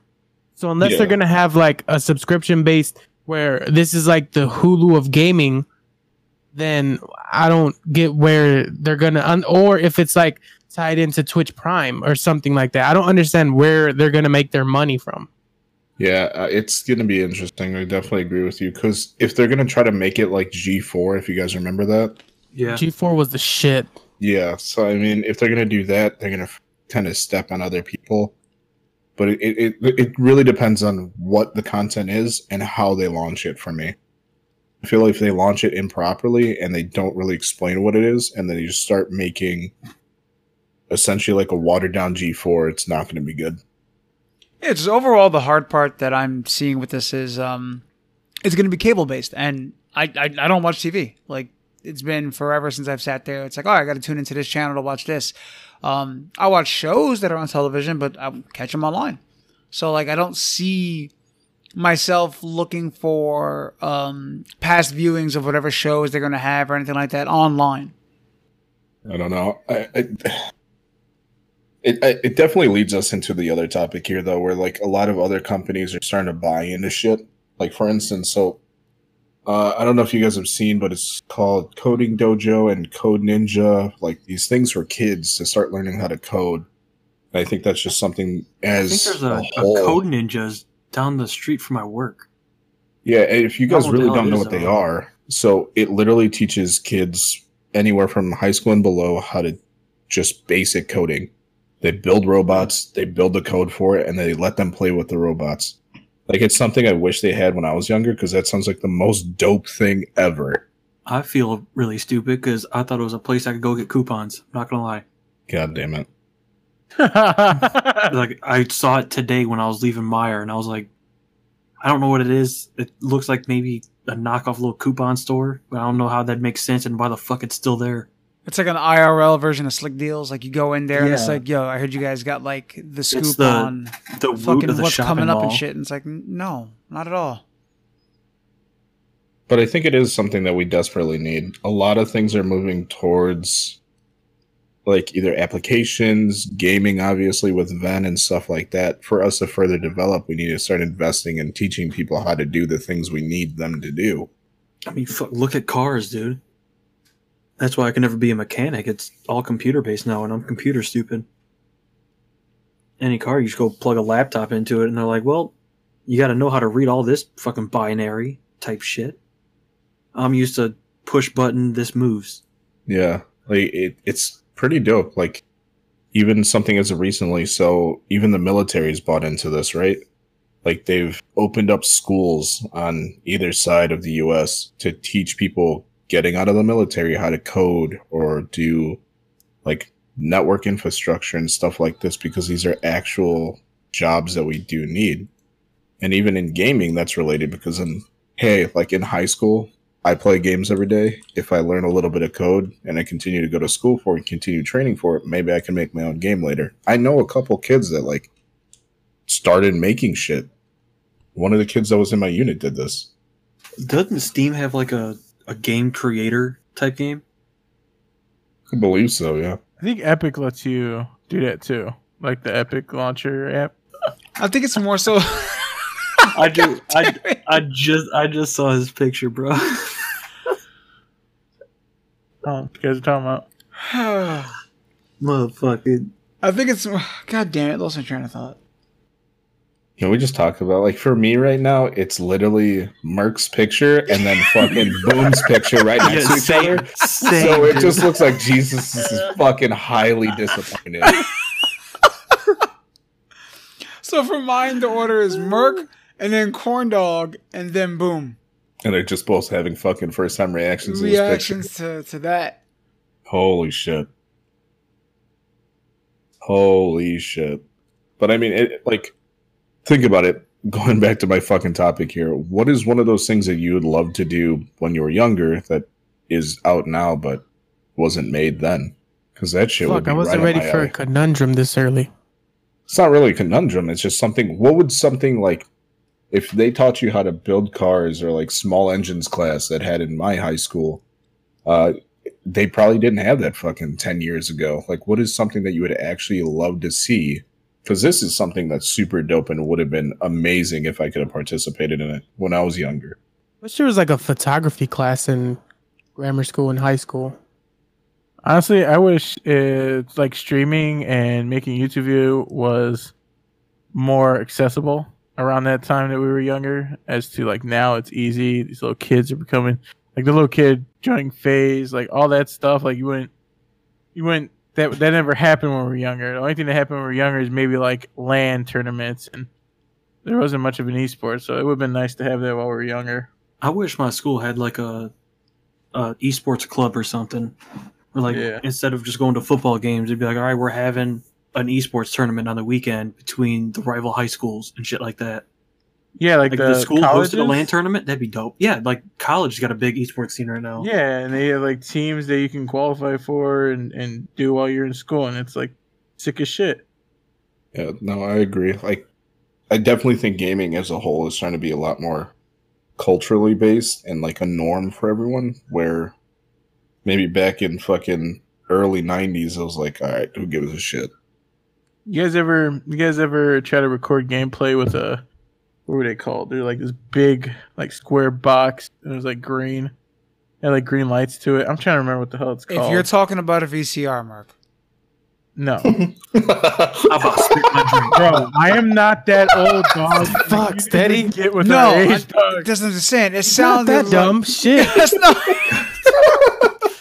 Speaker 3: So unless
Speaker 5: Yeah.
Speaker 3: they're gonna have like a subscription based where this is like the Hulu of gaming, then I don't get where they're gonna un- or if it's like tied into Twitch Prime or something like that. I don't understand where they're gonna make their money from.
Speaker 5: Yeah, uh, it's gonna be interesting. I definitely agree with you because if they're gonna try to make it like G4, if you guys remember that,
Speaker 2: Yeah.
Speaker 3: G4 was the shit.
Speaker 5: Yeah, so I mean, if they're gonna do that, they're gonna kind of step on other people. But it, it it really depends on what the content is and how they launch it for me. I feel like if they launch it improperly and they don't really explain what it is, and then you just start making essentially like a watered down G4, it's not going to be good.
Speaker 4: It's overall the hard part that I'm seeing with this is um it's going to be cable based and I, I I don't watch TV. Like it's been forever since I've sat there. It's like, "Oh, I got to tune into this channel to watch this." Um I watch shows that are on television, but I catch them online. So like I don't see myself looking for um past viewings of whatever shows they're going to have or anything like that online.
Speaker 5: I don't know. I, I it I- it definitely leads us into the other topic here, though, where like a lot of other companies are starting to buy into shit. Like for instance, so uh, I don't know if you guys have seen, but it's called Coding Dojo and Code Ninja. Like these things for kids to start learning how to code. And I think that's just something as I
Speaker 2: think there's a, a
Speaker 5: whole-
Speaker 2: code ninjas down the street from my work.
Speaker 5: Yeah, and if you guys
Speaker 2: the
Speaker 5: really don't know what they are, so it literally teaches kids anywhere from high school and below how to just basic coding. They build robots, they build the code for it, and they let them play with the robots. Like it's something I wish they had when I was younger because that sounds like the most dope thing ever.
Speaker 2: I feel really stupid because I thought it was a place I could go get coupons. I'm not gonna lie.
Speaker 5: God damn it!
Speaker 2: Like I saw it today when I was leaving Meijer, and I was like, I don't know what it is. It looks like maybe a knockoff little coupon store, but I don't know how that makes sense and why the fuck it's still there.
Speaker 4: It's like an IRL version of Slick Deals. Like you go in there and it's
Speaker 2: Yeah.
Speaker 4: like, "Yo, I heard you guys got like the scoop
Speaker 2: the
Speaker 4: on
Speaker 2: The root
Speaker 4: fucking
Speaker 2: of the
Speaker 4: what's
Speaker 2: shopping
Speaker 4: coming up
Speaker 2: mall.
Speaker 4: and shit." And it's like, "N- "No, not at all."
Speaker 5: But I think it is something that we desperately need. A lot of things are moving towards like either applications, gaming, obviously with VENN and stuff like that. For us to further develop, we need to start investing and teaching people how to do the things we need them to do.
Speaker 2: I mean, fuck, look at cars, dude. That's why I can never be a mechanic. It's all computer based now, and I'm computer stupid. Any car, you just go plug a laptop into it, and they're like, "Well, you got to know how to read all this fucking binary type shit." I'm used to push button. This moves.
Speaker 5: Yeah, like it, it's pretty dope. Like even something as of recently, so even the military's bought into this, right? Like they've opened up schools on either side of the U.S. to teach people getting out of the military how to code or do like network infrastructure and stuff like this because these are actual jobs that we do need. And even in gaming, that's related because in hey, like in high school, I play games every day. If I learn a little bit of code and I continue to go to school for it and continue training for it, maybe I can make my own game later. I know a couple kids that like started making shit. One of the kids that was in my unit did this.
Speaker 2: Doesn't Steam have like a, a game creator type game?
Speaker 5: I believe so, yeah.
Speaker 1: I think Epic lets you do that too, like the Epic launcher app.
Speaker 4: I think it's more so.
Speaker 2: I do. I, I just I just saw his picture, bro.
Speaker 1: Oh, you guys are talking about.
Speaker 2: Motherfucker.
Speaker 4: I think it's. God damn it! Lost my train of thought.
Speaker 5: You know, we just talk about like for me right now, it's literally Merc's picture and then fucking Boom's picture right next to each
Speaker 2: same,
Speaker 5: other.
Speaker 2: same,
Speaker 5: So it just looks like Jesus is fucking highly disappointed.
Speaker 4: So for mine, the order is Merc, and then Corn Dog, and then Boom.
Speaker 5: And they're just both having fucking first time reactions to.
Speaker 4: Reactions to to that.
Speaker 5: Holy shit. Holy shit. But I mean, it like, think about it. Going back to my fucking topic here, what is one of those things that you would love to do when you were younger that is out now but wasn't made then? Because that shit would
Speaker 3: Fuck, I wasn't
Speaker 5: right
Speaker 3: ready for
Speaker 5: alley.
Speaker 3: a conundrum this early.
Speaker 5: It's not really a conundrum. It's just something. What would something like if they taught you how to build cars or like small engines class that had in my high school? Uh, they probably didn't have that fucking 10 years ago. Like, what is something that you would actually love to see? Because this is something that's super dope and would have been amazing if I could have participated in it when I was younger.
Speaker 3: I Wish there was like a photography class in grammar school and high school.
Speaker 1: Honestly, I wish it's like streaming and making YouTube video was more accessible around that time that we were younger. As to like now, it's easy. These little kids are becoming like the little kid joining phase, like all that stuff. Like you wouldn't, you wouldn't. That that never happened when we were younger. The only thing that happened when we were younger is maybe like LAN tournaments, and there wasn't much of an esports, So it would have been nice to have that while we were younger.
Speaker 2: I wish my school had like a, a esports club or something. Or like
Speaker 1: Yeah.
Speaker 2: instead of just going to football games, it'd be like, all right, we're having an esports tournament on the weekend between the rival high schools and shit like that.
Speaker 1: Yeah, like,
Speaker 2: Like
Speaker 1: the,
Speaker 2: the, school
Speaker 1: colleges?
Speaker 2: hosted a LAN tournament, that'd be dope. Yeah, like college got a big esports scene right now.
Speaker 1: Yeah, and they have like teams that you can qualify for and, and do while you're in school, and it's like sick as shit.
Speaker 5: Yeah, no, I agree. Like, I definitely think gaming as a whole is trying to be a lot more culturally based and like a norm for everyone. Where maybe back in fucking early '90s, it was like, all right, who gives a shit?
Speaker 1: You guys ever you guys ever try to record gameplay with a what were they called? They're like this big like square box and it was like green. and like green lights to it. I'm trying to remember what the hell it's called.
Speaker 4: If you're talking about a VCR, Mark,
Speaker 1: no.
Speaker 2: I'm about to spit my drink.
Speaker 1: Bro, I am not that old dog.
Speaker 3: Fuck,
Speaker 1: You
Speaker 3: steady.
Speaker 1: Get with
Speaker 4: no,
Speaker 1: our
Speaker 4: I,
Speaker 1: age, dog.
Speaker 4: that's what I'm saying. It
Speaker 3: Not
Speaker 4: sounds
Speaker 3: that dumb shit.
Speaker 4: That's not.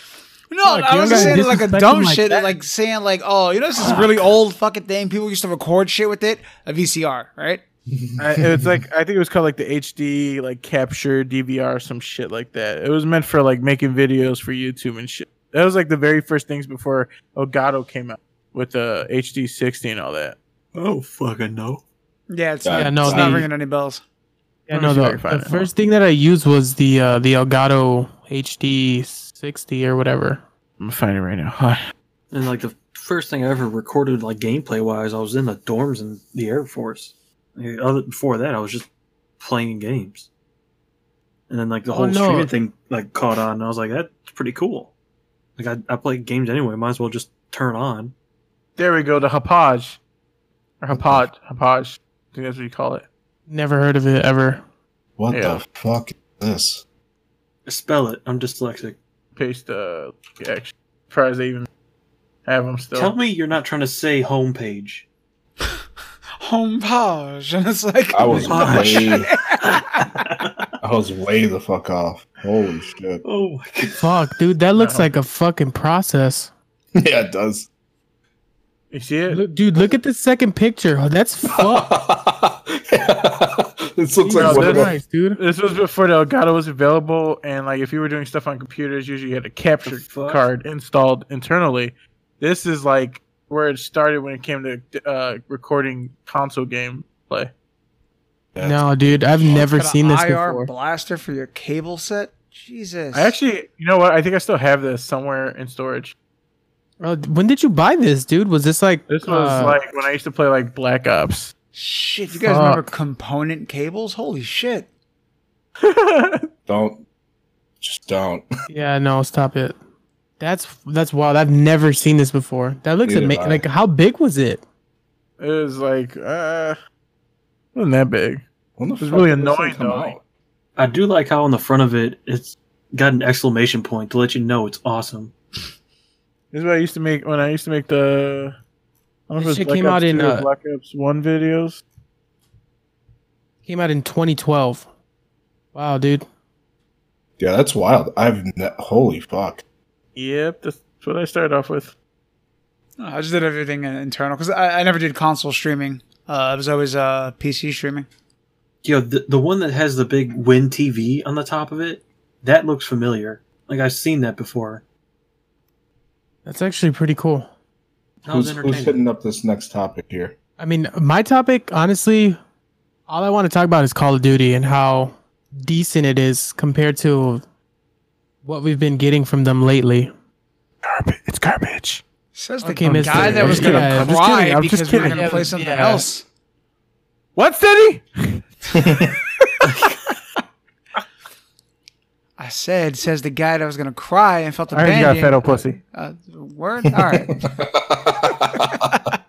Speaker 4: No,
Speaker 3: Fuck,
Speaker 4: I was just saying like a dumb
Speaker 3: like
Speaker 4: shit,
Speaker 3: that.
Speaker 4: like saying like, oh, you know, this is really old fucking thing. People used to record shit with it. A VCR, right?
Speaker 1: I, it's like I think it was called like the HD like capture DVR some shit like that. It was meant for like making videos for YouTube and shit. That was like the very first things before Elgato came out with the HD 60 and all that.
Speaker 2: Oh fucking no.
Speaker 4: Yeah, it's,
Speaker 5: Yeah,
Speaker 4: not,
Speaker 3: no,
Speaker 4: it's not ringing any bells.
Speaker 3: Yeah, no,
Speaker 1: see if I
Speaker 3: the, the first thing that I used was the uh, the Elgato HD 60 or whatever.
Speaker 1: I'm gonna it right now.
Speaker 2: And like the first thing I ever recorded, like gameplay wise, I was in the dorms in the Air Force. Like, other before that, I was just playing games. And then like the
Speaker 3: Oh,
Speaker 2: whole
Speaker 3: no.
Speaker 2: streaming thing like caught on, and I was like, that's pretty cool. Like I, I play games anyway, might as well just turn on.
Speaker 1: There we go. The Hapaj or Hapaj Hapaj. I think that's what you call it.
Speaker 3: Never heard of it ever.
Speaker 5: What
Speaker 1: Yeah.
Speaker 5: the fuck is this?
Speaker 2: Spell it. I'm dyslexic.
Speaker 1: Paste uh actually surprised they even have them still.
Speaker 2: Tell me you're not trying to say homepage.
Speaker 4: Home page, and it's like,
Speaker 5: I was
Speaker 2: Gosh.
Speaker 5: way, I was way the fuck off. Holy shit!
Speaker 2: oh my god.
Speaker 3: Fuck, dude, that looks
Speaker 1: No.
Speaker 3: like a fucking process.
Speaker 5: yeah, it does.
Speaker 1: You see it?
Speaker 3: Look, dude, look at the second picture. Oh, that's fuck.
Speaker 5: this looks
Speaker 1: No,
Speaker 5: like one of
Speaker 1: that's
Speaker 3: nice, dude.
Speaker 1: This was before the Elgato was available, and like if you were doing stuff on computers, usually you had a capture card installed internally. This is like where it started when it came to uh, recording console game play.
Speaker 3: No, dude, I've never seen this
Speaker 4: IR
Speaker 3: before.
Speaker 4: blaster for your cable set. Jesus.
Speaker 1: I actually, you know what? I think I still have this somewhere in storage.
Speaker 3: Oh, when did you buy this, dude? Was this like
Speaker 1: This was
Speaker 3: uh,
Speaker 1: like when I used to play like Black Ops.
Speaker 4: shit. You guys remember component cables? Holy shit.
Speaker 5: don't, just don't.
Speaker 3: Yeah, no, stop it. That's that's wild. I've never seen this before. That looks amazing. Like, how big was it?
Speaker 1: It was like, uh, wasn't that big.
Speaker 5: When the
Speaker 1: It was really
Speaker 5: did this thing
Speaker 1: annoying, though.
Speaker 5: out?
Speaker 2: I do like how on the front of it it's got an exclamation point to let you know it's awesome.
Speaker 1: This is what I used to make when I used to make the. I don't know
Speaker 3: This
Speaker 1: if it
Speaker 3: shit came
Speaker 1: Black
Speaker 3: out in, uh,
Speaker 1: Black Ops One videos.
Speaker 3: Came out in 2012. Wow, dude.
Speaker 5: Yeah, that's wild. I've ne- holy fuck.
Speaker 1: Yep, that's what I started off with.
Speaker 4: I just did everything internal because I, I never did console streaming. Uh, it was always uh, PC streaming.
Speaker 2: Yo, the, the one that has the big Win TV on the top of it, that looks familiar. Like I've seen that before.
Speaker 3: That's actually pretty cool.
Speaker 5: Who's, who's hitting up this next topic here?
Speaker 3: I mean, my topic, honestly, all I want to talk about is Call of Duty and how decent it is compared to what we've been getting from them lately.
Speaker 1: Garbage. It's garbage.
Speaker 4: Says the
Speaker 3: Okay, mister.
Speaker 4: guy that
Speaker 3: I'm
Speaker 4: was gonna
Speaker 3: kidding. I'm
Speaker 1: just
Speaker 4: cry
Speaker 1: kidding. I'm just
Speaker 4: because we were
Speaker 1: kidding.
Speaker 4: gonna play something
Speaker 3: yeah.
Speaker 4: else.
Speaker 1: What, Steady?
Speaker 4: I said, says the guy that was gonna cry and felt
Speaker 1: I heard you got
Speaker 4: abandoned.
Speaker 1: fed up pussy.
Speaker 4: Uh, word. All right.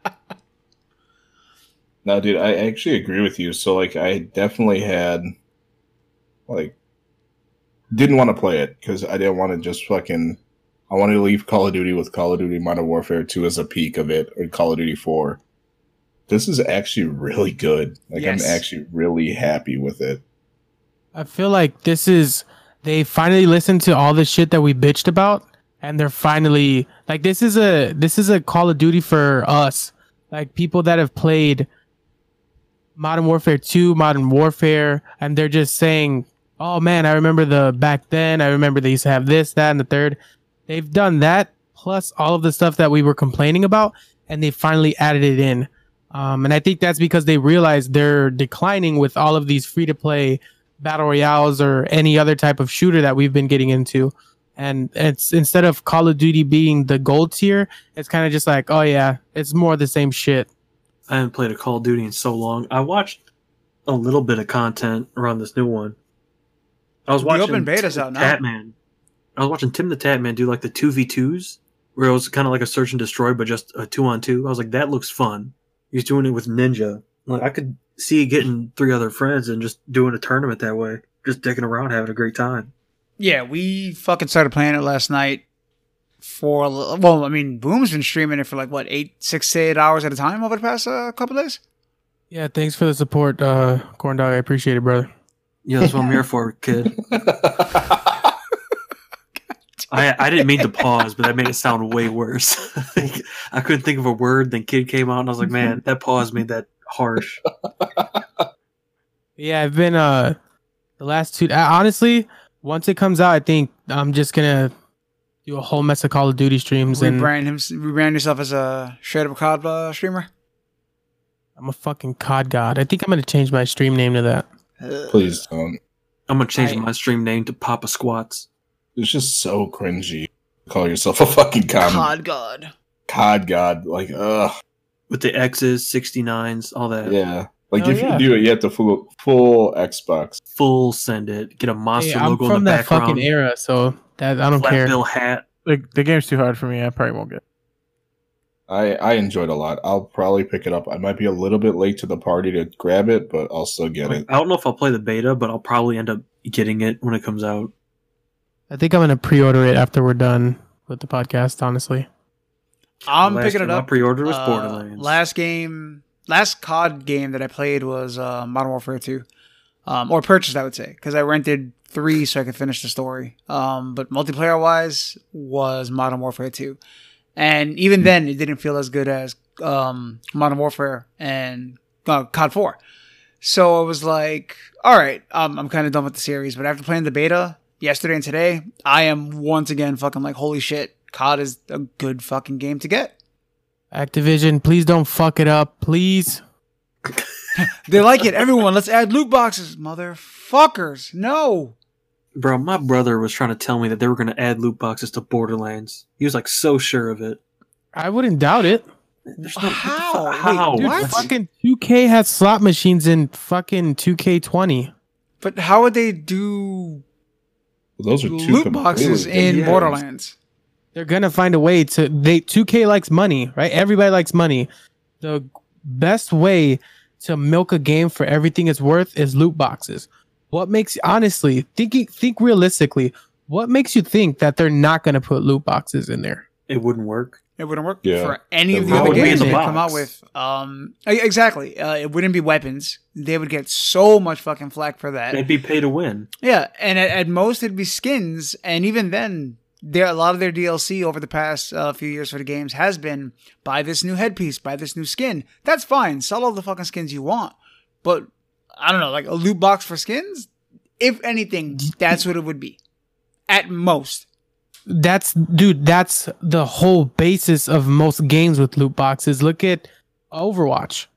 Speaker 5: no, dude, I actually agree with you. So, like, I definitely had, like, didn't want to play it because I didn't want to just fucking. I wanted to leave Call of Duty with Call of Duty Modern Warfare 2 as a peak of it, or Call of Duty 4. This is actually really good. Like,
Speaker 4: Yes.
Speaker 5: I'm actually really happy with it.
Speaker 3: I feel like this is they finally listened to all the shit that we bitched about and they're finally like this is a this is a Call of Duty for us. Like people that have played Modern Warfare 2, Modern Warfare and they're just saying oh man, I remember the back then. I remember they used to have this, that, and the third. They've done that plus all of the stuff that we were complaining about, and they finally added it in. Um, and I think that's because they realized they're declining with all of these free to play battle royales or any other type of shooter that we've been getting into. And it's instead of Call of Duty being the gold tier, it's kind of just like, oh yeah, it's more the same shit.
Speaker 2: I haven't played a Call of Duty in so long. I watched a little bit of content around this new one. I was
Speaker 4: The
Speaker 2: watching
Speaker 4: open beta's
Speaker 2: Tim
Speaker 4: out
Speaker 2: the
Speaker 4: now.
Speaker 2: Tatman. I was watching Tim the Tatman do like the two v twos, where it was kind of like a search and destroy, but just a two on two. I was like, that looks fun. He's doing it with Ninja. Like I could see getting three other friends and just doing a tournament that way, just dicking around, having a great time.
Speaker 4: Yeah, we fucking started playing it last night. For a li- well, I mean, Boom's been streaming it for like what eight, six to eight hours at a time over the past uh, couple days.
Speaker 3: Yeah, thanks for the support, uh, Corn Dog. I appreciate it, brother.
Speaker 2: Yeah, that's what I'm here for, kid. I I didn't mean to pause, but that made it sound way worse. I couldn't think of a word. Then kid came out, and I was like, man, that pause made that harsh.
Speaker 3: Yeah, I've been uh the last two. Uh, honestly, once it comes out, I think I'm just gonna do a whole mess of Call of Duty streams, and
Speaker 4: Rebrand him, rebrand yourself as a straight up COD uh, streamer.
Speaker 3: I'm a fucking COD god. I think I'm gonna change my stream name to that.
Speaker 5: Please uh, don't.
Speaker 2: I'm gonna change
Speaker 4: I-
Speaker 2: my stream name to Papa Squats.
Speaker 5: It's just so cringy. Call yourself a fucking com-
Speaker 4: COD God.
Speaker 5: COD god. Like, ugh.
Speaker 2: with the X's, 69s, all that.
Speaker 5: Yeah. Like
Speaker 3: Oh,
Speaker 5: if
Speaker 3: yeah.
Speaker 5: you do it, you have to full full Xbox.
Speaker 2: Full send it. Get a monster
Speaker 3: Hey, I'm
Speaker 2: logo
Speaker 3: from that
Speaker 2: background.
Speaker 3: fucking era, so that I don't
Speaker 2: flat
Speaker 3: care.
Speaker 2: bill hat.
Speaker 1: The, the game's too hard for me. I probably won't get. It.
Speaker 5: I I enjoyed a lot. I'll probably pick it up. I might be a little bit late to the party to grab it, but I'll still get
Speaker 2: Like,
Speaker 5: it.
Speaker 2: I don't know if I'll play the beta, but I'll probably end up getting it when it comes out.
Speaker 3: I think I'm gonna pre-order it after we're done with the podcast. Honestly,
Speaker 4: I'm
Speaker 2: Last
Speaker 4: picking it up.
Speaker 2: pre-ordered was
Speaker 4: Uh,
Speaker 2: Borderlands.
Speaker 4: Last game, last COD game that I played was uh, Modern Warfare 2. Um, or purchased, I would say, because I rented three so I could finish the story. Um, but multiplayer wise, was Modern Warfare 2. And even then, it didn't feel as good as um, Modern Warfare and uh, COD 4. So I was like, all right, um, I'm kind of done with the series. But after playing the beta yesterday and today, I am once again fucking like, holy shit, COD is a good fucking game to get.
Speaker 3: Activision, please don't fuck it up, please.
Speaker 4: They like it. Everyone, let's add loot boxes. Motherfuckers. No.
Speaker 2: Bro, my brother was trying to tell me that they were going to add loot boxes to Borderlands. He was like so sure of it.
Speaker 3: I wouldn't doubt it.
Speaker 2: There's no- what the
Speaker 4: How? Wait,
Speaker 2: How?
Speaker 3: Dude,
Speaker 4: What?
Speaker 3: fucking 2K has slot machines in fucking 2K20.
Speaker 4: But how would they do
Speaker 5: Those are two
Speaker 4: loot boxes in
Speaker 2: yeah.
Speaker 4: Borderlands?
Speaker 3: They're gonna find a way to. They 2K likes money, right? Everybody likes money. The best way to milk a game for everything it's worth is loot boxes. What makes honestly thinking think realistically? What makes you think that they're not gonna put loot boxes in there?
Speaker 2: It wouldn't work.
Speaker 4: It wouldn't work
Speaker 5: Yeah.
Speaker 4: for any of the other
Speaker 5: wouldn't be in
Speaker 4: games
Speaker 5: the
Speaker 4: they come out with. Um, e- exactly. Uh, it wouldn't be weapons. They would get so much fucking flack for that.
Speaker 2: They'd be pay to win.
Speaker 4: Yeah, and at, at most it'd be skins, and even then, there a lot of their DLC over the past uh, few years for the games has been buy this new headpiece, buy this new skin. That's fine. Sell all the fucking skins you want, but I don't know, like a loot box for skins. If anything, that's what it would be, at most.
Speaker 3: That's dude. That's the whole basis of most games with loot boxes. Look at Overwatch.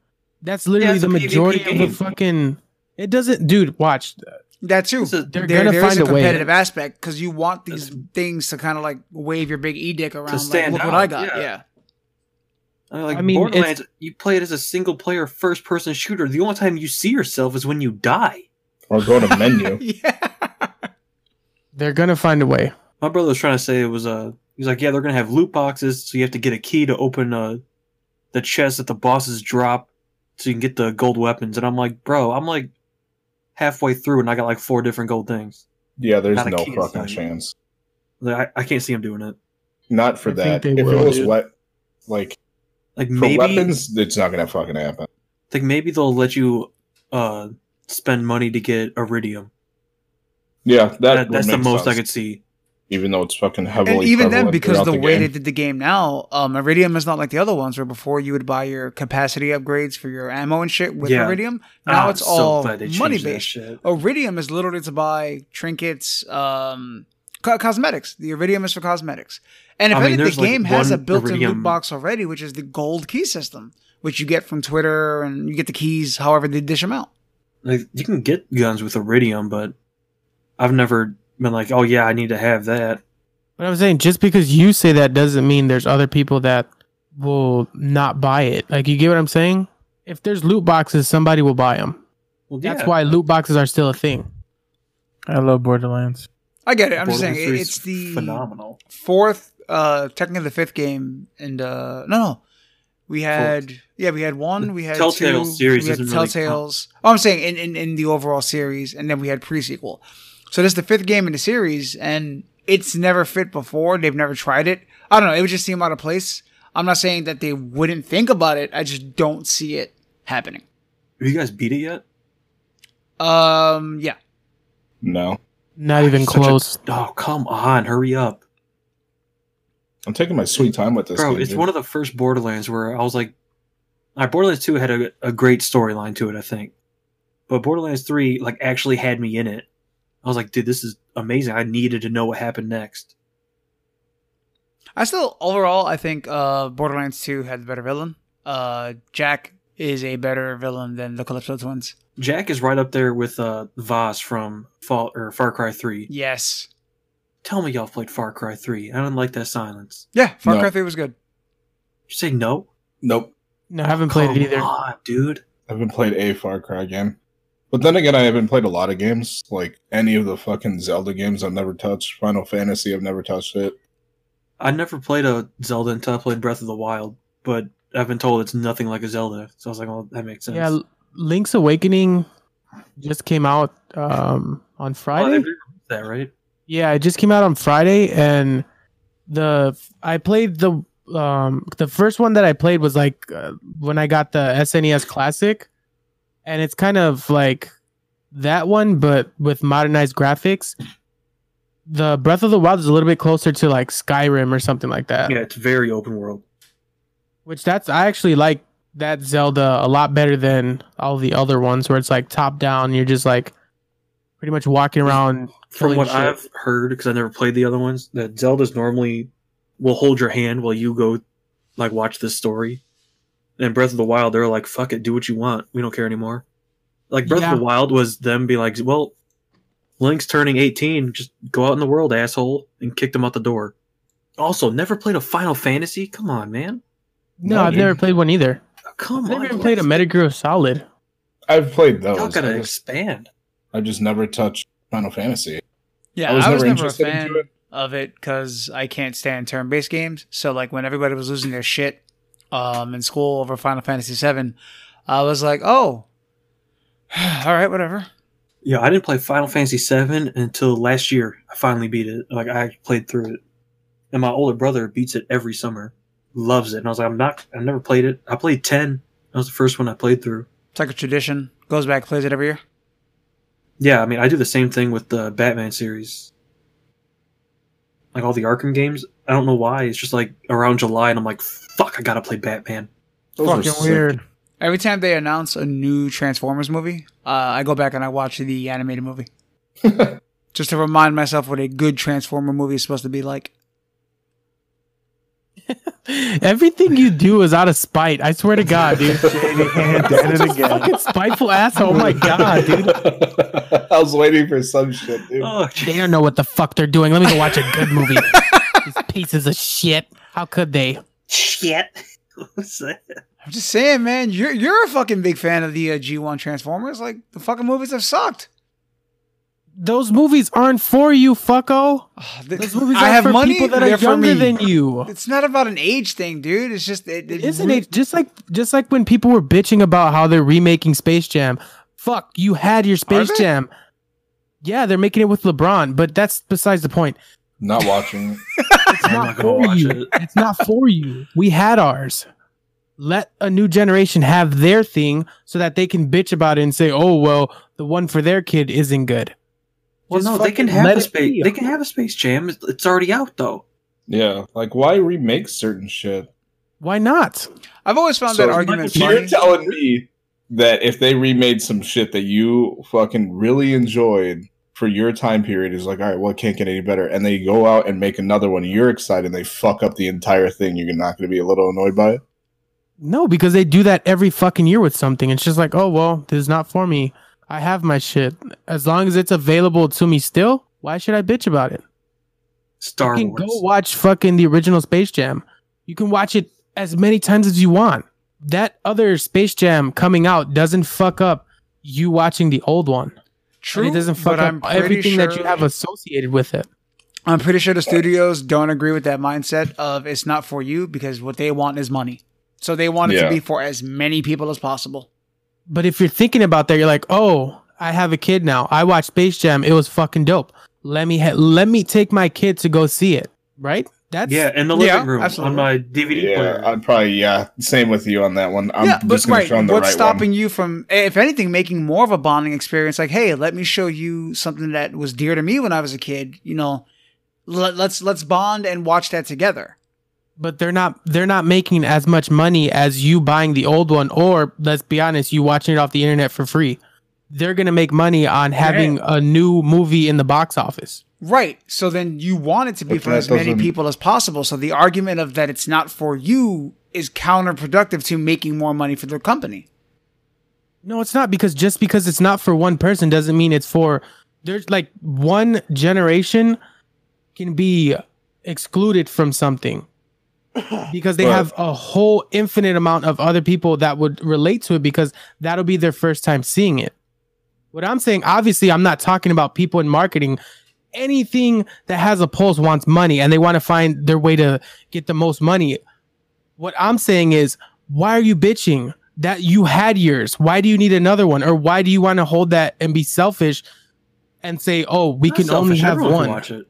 Speaker 3: That's literally
Speaker 2: it's a
Speaker 3: the
Speaker 2: PvP
Speaker 3: majority of the fucking. It doesn't, dude. Watch.
Speaker 4: That too.
Speaker 2: This is-
Speaker 3: They're
Speaker 4: There,
Speaker 3: gonna find
Speaker 4: a
Speaker 3: a way.
Speaker 4: competitive aspect because you want these things to kind of like wave your big e dick around. Like,
Speaker 2: stand
Speaker 4: look what I got.
Speaker 2: yeah.
Speaker 4: Yeah.
Speaker 2: I mean, like
Speaker 3: I mean,
Speaker 2: Borderlands, you play it as a single player first person shooter. The only time you see yourself is when you die.
Speaker 5: Or go to menu.
Speaker 4: yeah.
Speaker 3: They're gonna find a way.
Speaker 2: My brother was trying to say it was uh he's like, yeah, they're gonna have loot boxes, so you have to get a key to open uh the chest that the bosses drop so you can get the gold weapons. And I'm like, bro, I'm like halfway through and I got like four different gold things.
Speaker 5: Yeah, there's
Speaker 2: Not
Speaker 5: no fucking chance.
Speaker 2: Like, I, I can't see him doing it.
Speaker 5: Not for
Speaker 3: I
Speaker 5: that. If
Speaker 3: will,
Speaker 5: it was
Speaker 3: dude.
Speaker 5: wet, like
Speaker 2: Like
Speaker 5: for
Speaker 2: maybe
Speaker 5: weapons, it's not gonna fucking happen.
Speaker 2: like maybe they'll let you uh spend money to get iridium.
Speaker 5: Yeah, that,
Speaker 2: That, that's the
Speaker 5: make
Speaker 2: most I could see.
Speaker 5: even though it's fucking heavily.
Speaker 4: and even then, because
Speaker 5: throughout
Speaker 4: the, way they did the game now, um, Iridium is not like the other ones where before you would buy your capacity upgrades for your ammo and shit with
Speaker 2: Yeah.
Speaker 4: Iridium. Now
Speaker 2: Ah,
Speaker 4: it's
Speaker 2: so
Speaker 4: all
Speaker 2: glad they changed
Speaker 4: money based. Iridium is literally to buy trinkets, um, co- cosmetics. The Iridium is for cosmetics. And if
Speaker 2: I mean,
Speaker 4: anything, the
Speaker 2: there's, like,
Speaker 4: game has a built-in
Speaker 2: Iridium-
Speaker 4: loot box already, which is the gold key system, which you get from Twitter, and you get the keys however they dish them out.
Speaker 2: Like you can get guns with iridium, but I've never been like, oh yeah, I need to have that.
Speaker 3: But I'm saying just because you say that doesn't mean there's other people that will not buy it. Like you get what I'm saying? If there's loot boxes, somebody will buy them.
Speaker 2: Well,
Speaker 3: That's why loot boxes are still a thing.
Speaker 1: I love Borderlands.
Speaker 4: I get it. I'm just saying
Speaker 2: Borderlands 3
Speaker 4: it-
Speaker 2: is
Speaker 4: the
Speaker 2: phenomenal.
Speaker 4: fourth, uh, technically the fifth game, and uh, no, no, we had yeah, we had one, we had
Speaker 2: Telltale
Speaker 4: two,
Speaker 2: series
Speaker 4: we had
Speaker 2: doesn't really
Speaker 4: Telltales. oh, I'm saying in, in in the overall series, and then we had prequel. So this is the fifth game in the series, and it's never fit before. They've never tried it. I don't know. It would just seem out of place. I'm not saying that they wouldn't think about it. I just don't see it happening.
Speaker 2: Have you guys beat it yet?
Speaker 4: Um, yeah.
Speaker 5: No,
Speaker 3: Not even
Speaker 2: Such a-
Speaker 3: close.
Speaker 2: oh come on, hurry up,
Speaker 5: I'm taking my sweet time with this.
Speaker 2: bro!
Speaker 5: game,
Speaker 2: It's
Speaker 5: dude.
Speaker 2: one of the first Borderlands where I was like, "All right, Borderlands Two had a, a great storyline to it, I think, but Borderlands Three like actually had me in it. I was like, dude, this is amazing. I needed to know what happened next.
Speaker 4: I still overall I think uh Borderlands 2 had the better villain. Uh Jack is a better villain than the Calypso twins.
Speaker 2: Jack is right up there with uh, Vaas from Fall or Far Cry Three.
Speaker 4: Yes.
Speaker 2: Tell me y'all played Far Cry Three. I don't like that silence.
Speaker 4: Yeah, Far
Speaker 5: No.
Speaker 4: Cry 3 was good.
Speaker 2: You say no?
Speaker 5: Nope.
Speaker 3: No, I haven't played
Speaker 2: Come
Speaker 3: it either.
Speaker 2: on, dude.
Speaker 5: I haven't played a Far Cry game. But then again, I haven't played a lot of games. Like any of the fucking Zelda games I've never touched. Final Fantasy, I've never touched it.
Speaker 2: I never played a Zelda until I played Breath of the Wild, but I've been told it's nothing like a Zelda. So I was like, well, that makes sense.
Speaker 3: Yeah, Link's Awakening just came out um, on
Speaker 2: Oh,
Speaker 3: Friday.
Speaker 2: released that right?
Speaker 3: Yeah, it just came out on Friday, and the I played the um the first one that I played was like uh, when I got the SNES Classic, and it's kind of like that one, but with modernized graphics. The Breath of the Wild is a little bit closer to like Skyrim or something like that.
Speaker 2: Yeah, it's very open world.
Speaker 3: Which that's I actually like that Zelda a lot better than all the other ones where it's like top down. You're just like pretty much walking around.
Speaker 2: From what
Speaker 3: shit.
Speaker 2: I've heard, because I never played the other ones, that Zelda's normally will hold your hand while you go like watch this story. And Breath of the Wild, they're like, "Fuck it, do what you want. We don't care anymore." Like Breath
Speaker 3: Yeah.
Speaker 2: of the Wild was them be like, "Well, Link's turning eighteen. Just go out in the world, asshole," and kicked him out the door. Also, never played a Final Fantasy. Come on, man.
Speaker 3: No,
Speaker 5: No,
Speaker 3: I've never played one either.
Speaker 2: Come
Speaker 3: I've
Speaker 2: on.
Speaker 3: never even played a Metal Gear Solid.
Speaker 5: I've played those.
Speaker 2: Y'all gotta
Speaker 5: I just,
Speaker 2: expand.
Speaker 5: I just never touched Final Fantasy.
Speaker 4: Yeah,
Speaker 5: I was never
Speaker 4: a
Speaker 5: interested
Speaker 4: fan
Speaker 5: it.
Speaker 4: of it because I can't stand turn-based games. So like when everybody was losing their shit um, in school over Final Fantasy VII, I was like, oh, all right, whatever.
Speaker 2: Yeah, I didn't play Final Fantasy VII until last year. I finally beat it. Like I played through it, and my older brother beats it every summer, loves it. And I was like, I'm not. I've never played it. I played ten. That was the first one I played through.
Speaker 4: It's like a tradition. Goes back, plays it every year.
Speaker 2: Yeah, I mean, I do the same thing with the Batman series. Like all the Arkham games, I don't know why. It's just like around July, and I'm like, fuck, I gotta play Batman.
Speaker 5: Those
Speaker 3: Fucking weird.
Speaker 4: Every time they announce a new Transformers movie, uh, I go back and I watch the animated movie just to remind myself what a good Transformer movie is supposed to be like.
Speaker 3: Everything you do is out of spite. I swear to God, dude.
Speaker 1: Shady hand, did it again.
Speaker 3: Fucking spiteful asshole. Oh my God, dude.
Speaker 5: I was waiting for some shit, dude.
Speaker 2: Oh,
Speaker 3: They don't know what the fuck they're doing. Let me go watch a good movie. These pieces of shit. How could they?
Speaker 2: shit. What's that?
Speaker 4: I'm just saying, man, you're you're a fucking big fan of the uh, G1 Transformers. Like the fucking movies have sucked.
Speaker 3: Those movies aren't for you, fucko.
Speaker 4: Ah, Ugh,
Speaker 3: Those movies
Speaker 4: I
Speaker 3: are
Speaker 4: have
Speaker 3: for
Speaker 4: money.
Speaker 3: people that
Speaker 4: they're
Speaker 3: are
Speaker 4: for
Speaker 3: younger
Speaker 4: me.
Speaker 3: than you.
Speaker 4: It's not about an age thing, dude. It's just it,
Speaker 3: It
Speaker 4: it
Speaker 3: isn't
Speaker 4: re-
Speaker 3: it just like just like when people were bitching about how they're remaking Space Jam. Fuck, you had your Space? Jam. Yeah, they're making it with LeBron, but that's besides the point.
Speaker 5: Not watching.
Speaker 3: It's
Speaker 2: I'm
Speaker 3: not
Speaker 2: not
Speaker 3: for you.
Speaker 2: it.
Speaker 3: It's not for you. We had ours. Let a new generation have their thing so that they can bitch about it and say, "Oh well, the one for their kid isn't good."
Speaker 2: Well,
Speaker 3: Just
Speaker 2: no, they can have a space.
Speaker 3: be.
Speaker 2: They can have a Space Jam. It's- It's already out though.
Speaker 5: Yeah, like why remake certain shit?
Speaker 3: Why not?
Speaker 4: I've always found
Speaker 5: So
Speaker 4: that argument
Speaker 5: You're telling me that if they remade some shit that you fucking really enjoyed for your time period, is like, all right, well, it can't get any better, and they go out and make another one, you're excited, and they fuck up the entire thing. You're not going to be a little annoyed by it.
Speaker 3: No, because they do that every fucking year with something. It's just like, oh well, this is not for me. I have my shit. As long as it's available to me still, why should I bitch about it?
Speaker 2: Star
Speaker 3: you can
Speaker 2: Wars.
Speaker 3: go watch fucking the original Space Jam. You can watch it as many times as you want. That other Space Jam coming out doesn't fuck up you watching the old one.
Speaker 4: True,
Speaker 3: and it doesn't fuck up
Speaker 4: pretty
Speaker 3: everything that you have associated with it.
Speaker 4: I'm pretty sure the studios don't agree with that mindset of it's not for you because what they want is money. So they want it
Speaker 5: Yeah.
Speaker 4: to be for as many people as possible.
Speaker 3: But if you're thinking about that, you're like, oh, I have a kid now. I watched Space Jam. It was fucking dope. Let me ha- let me take my kid to go see it. Right? That's
Speaker 2: yeah, in the
Speaker 4: Yeah,
Speaker 2: living room
Speaker 4: absolutely.
Speaker 2: on my DVD
Speaker 5: Yeah,
Speaker 2: player.
Speaker 5: I'd probably yeah, same with you on that one. I'm
Speaker 4: yeah, but
Speaker 5: just going
Speaker 4: right,
Speaker 5: to show them the
Speaker 4: what's
Speaker 5: right
Speaker 4: stopping
Speaker 5: one.
Speaker 4: you from, if anything, making more of a bonding experience? Like, hey, let me show you something that was dear to me when I was a kid. You know, let, let's let's bond and watch that together.
Speaker 3: But they're not they're not making as much money as you buying the old one or let's be honest you watching it off the internet for free they're going to make money on having a new movie in the box office
Speaker 4: Right. So then you want it to be
Speaker 5: But
Speaker 4: for as many
Speaker 5: doesn't-
Speaker 4: people as possible. So the argument of that it's not for you is counterproductive to making more money for the company.
Speaker 3: no it's not because just because it's not for one person doesn't mean it's for there's like one generation can be excluded from something because they
Speaker 5: But-
Speaker 3: have a whole infinite amount of other people that would relate to it because that'll be their first time seeing it. What I'm saying, obviously, I'm not talking about people in marketing. Anything that has a pulse wants money and they want to find their way to get the most money. What I'm saying is, why are you bitching that you had yours? Why do you need another one? Or why do you want to hold that and be selfish and say, oh, we
Speaker 2: Not
Speaker 3: can only have
Speaker 2: everyone
Speaker 3: one?
Speaker 2: Can watch it.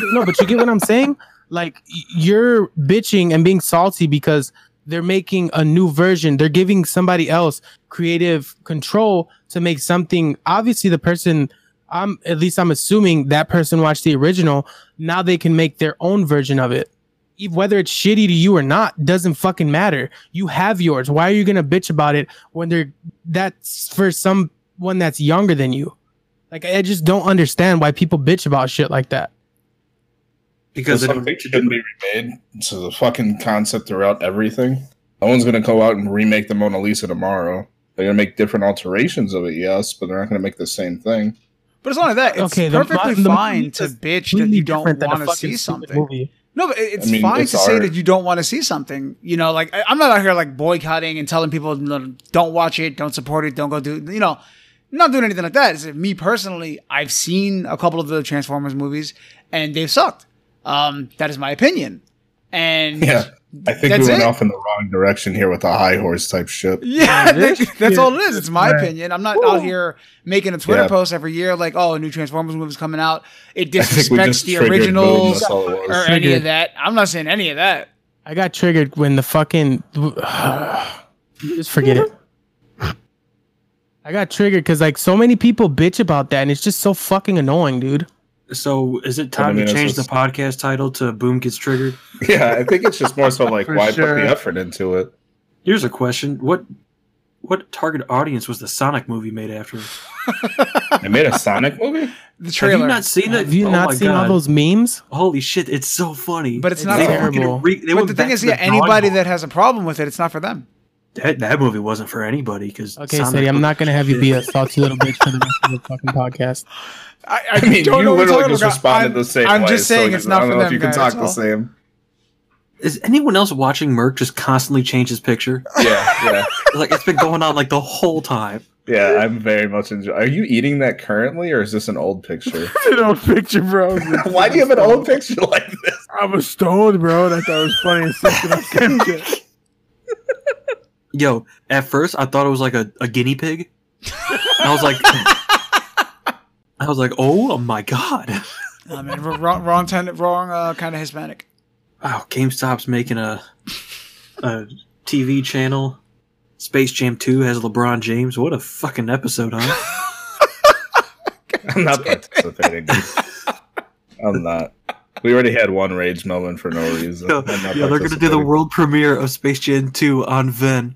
Speaker 3: no, but you get what I'm saying? Like you're bitching and being salty because they're making a new version. They're giving somebody else creative control to make something. Obviously, the person I'm at least I'm assuming that person watched the original. Now they can make their own version of it. Whether it's shitty to you or not doesn't fucking matter. You have yours. Why are you gonna bitch about it when they're that's for someone that's younger than you? Like I just don't understand why people bitch about shit like that.
Speaker 2: Because
Speaker 5: Because
Speaker 2: they don't it.
Speaker 5: shouldn't be remade. So the fucking concept throughout everything. No one's gonna go out and remake the Mona Lisa tomorrow. They're gonna make different alterations of it, yes, but they're not gonna make the same thing.
Speaker 4: But it's not only that. It's
Speaker 3: Okay, the
Speaker 4: perfectly
Speaker 3: mo- the
Speaker 4: fine
Speaker 3: movie
Speaker 4: to bitch that you don't
Speaker 3: different than a
Speaker 4: want to see something.
Speaker 3: movie.
Speaker 4: No, but it's
Speaker 5: I mean,
Speaker 4: fine
Speaker 5: it's
Speaker 4: to say that you don't want to see something. You know, like I- I'm not out here like boycotting and telling people "No, don't watch it, don't support it, don't go do. You know, I'm not doing anything like that. It's that me personally, I've seen a couple of the Transformers movies and they've sucked. Um, that is my opinion. And
Speaker 5: Yeah. I think
Speaker 4: That's
Speaker 5: we went
Speaker 4: it.
Speaker 5: off in the wrong direction here with the high horse type shit.
Speaker 4: Yeah, that- that's
Speaker 3: Yeah.
Speaker 4: all it is. It's my opinion. I'm not out here making a Twitter
Speaker 5: Yeah.
Speaker 4: post every year like, oh, a new Transformers movie's coming out. It
Speaker 5: I think we
Speaker 4: disrespects the
Speaker 5: triggered Boom,
Speaker 4: originals
Speaker 5: that's all
Speaker 4: or any of that. I'm not saying any of that.
Speaker 3: I got triggered when the fucking just forget it. I got triggered because like so many people bitch about that, and it's just so fucking annoying, dude.
Speaker 2: So is it time to
Speaker 5: it's
Speaker 2: change the podcast title to "Boom Gets Triggered"?
Speaker 5: Yeah, I think it's just more so like why
Speaker 1: sure.
Speaker 5: put the effort into it.
Speaker 2: Here's a question: What what target audience was the Sonic movie made after?
Speaker 5: They made a Sonic movie?
Speaker 4: The trailer.
Speaker 2: Have you not seen that?
Speaker 3: Have you
Speaker 2: Oh
Speaker 3: not
Speaker 2: my
Speaker 3: seen all those memes?
Speaker 2: Holy shit! It's so funny.
Speaker 4: But it's
Speaker 3: It's
Speaker 4: not
Speaker 2: They
Speaker 4: for-
Speaker 3: terrible.
Speaker 2: re-
Speaker 4: but the thing is,
Speaker 2: to
Speaker 4: yeah, anybody that has a problem with it, it's not for them.
Speaker 2: That that movie wasn't for anybody because
Speaker 3: Okay, Sadie, I'm not gonna have you be a salty little bitch for the rest of the fucking podcast.
Speaker 4: I,
Speaker 5: I mean,
Speaker 4: don't
Speaker 5: you
Speaker 4: know
Speaker 5: literally just
Speaker 4: about.
Speaker 5: responded
Speaker 4: I'm-
Speaker 5: the same
Speaker 4: I'm
Speaker 5: way.
Speaker 4: just saying
Speaker 5: so
Speaker 4: it's not
Speaker 5: I don't know
Speaker 4: them.
Speaker 5: if you can talk the
Speaker 4: all.
Speaker 5: same.
Speaker 2: Is anyone else watching Merc just constantly change his picture?
Speaker 5: Yeah, yeah.
Speaker 2: like it's been going on like the whole time.
Speaker 5: Yeah, I'm very much enjoying. Are you eating that currently, or is this an old picture?
Speaker 1: an old picture, bro.
Speaker 5: Why do you have an old picture like this?
Speaker 1: I was stoned, bro, and I thought it was funny and sick. I sent it.
Speaker 2: Yo, at first I thought it was like a, a guinea pig. I was like, I was like, oh my god!
Speaker 4: I mean, wrong, wrong, ten, wrong uh, kind of Hispanic.
Speaker 2: Wow, GameStop's making a a TV channel. Space Jam 2 has LeBron James. What a fucking episode, huh?
Speaker 5: I'm not participating. I'm not. We already had one rage moment for no reason.
Speaker 2: Yo, yeah, they're gonna do the world premiere of Space Jam 2 on VENN.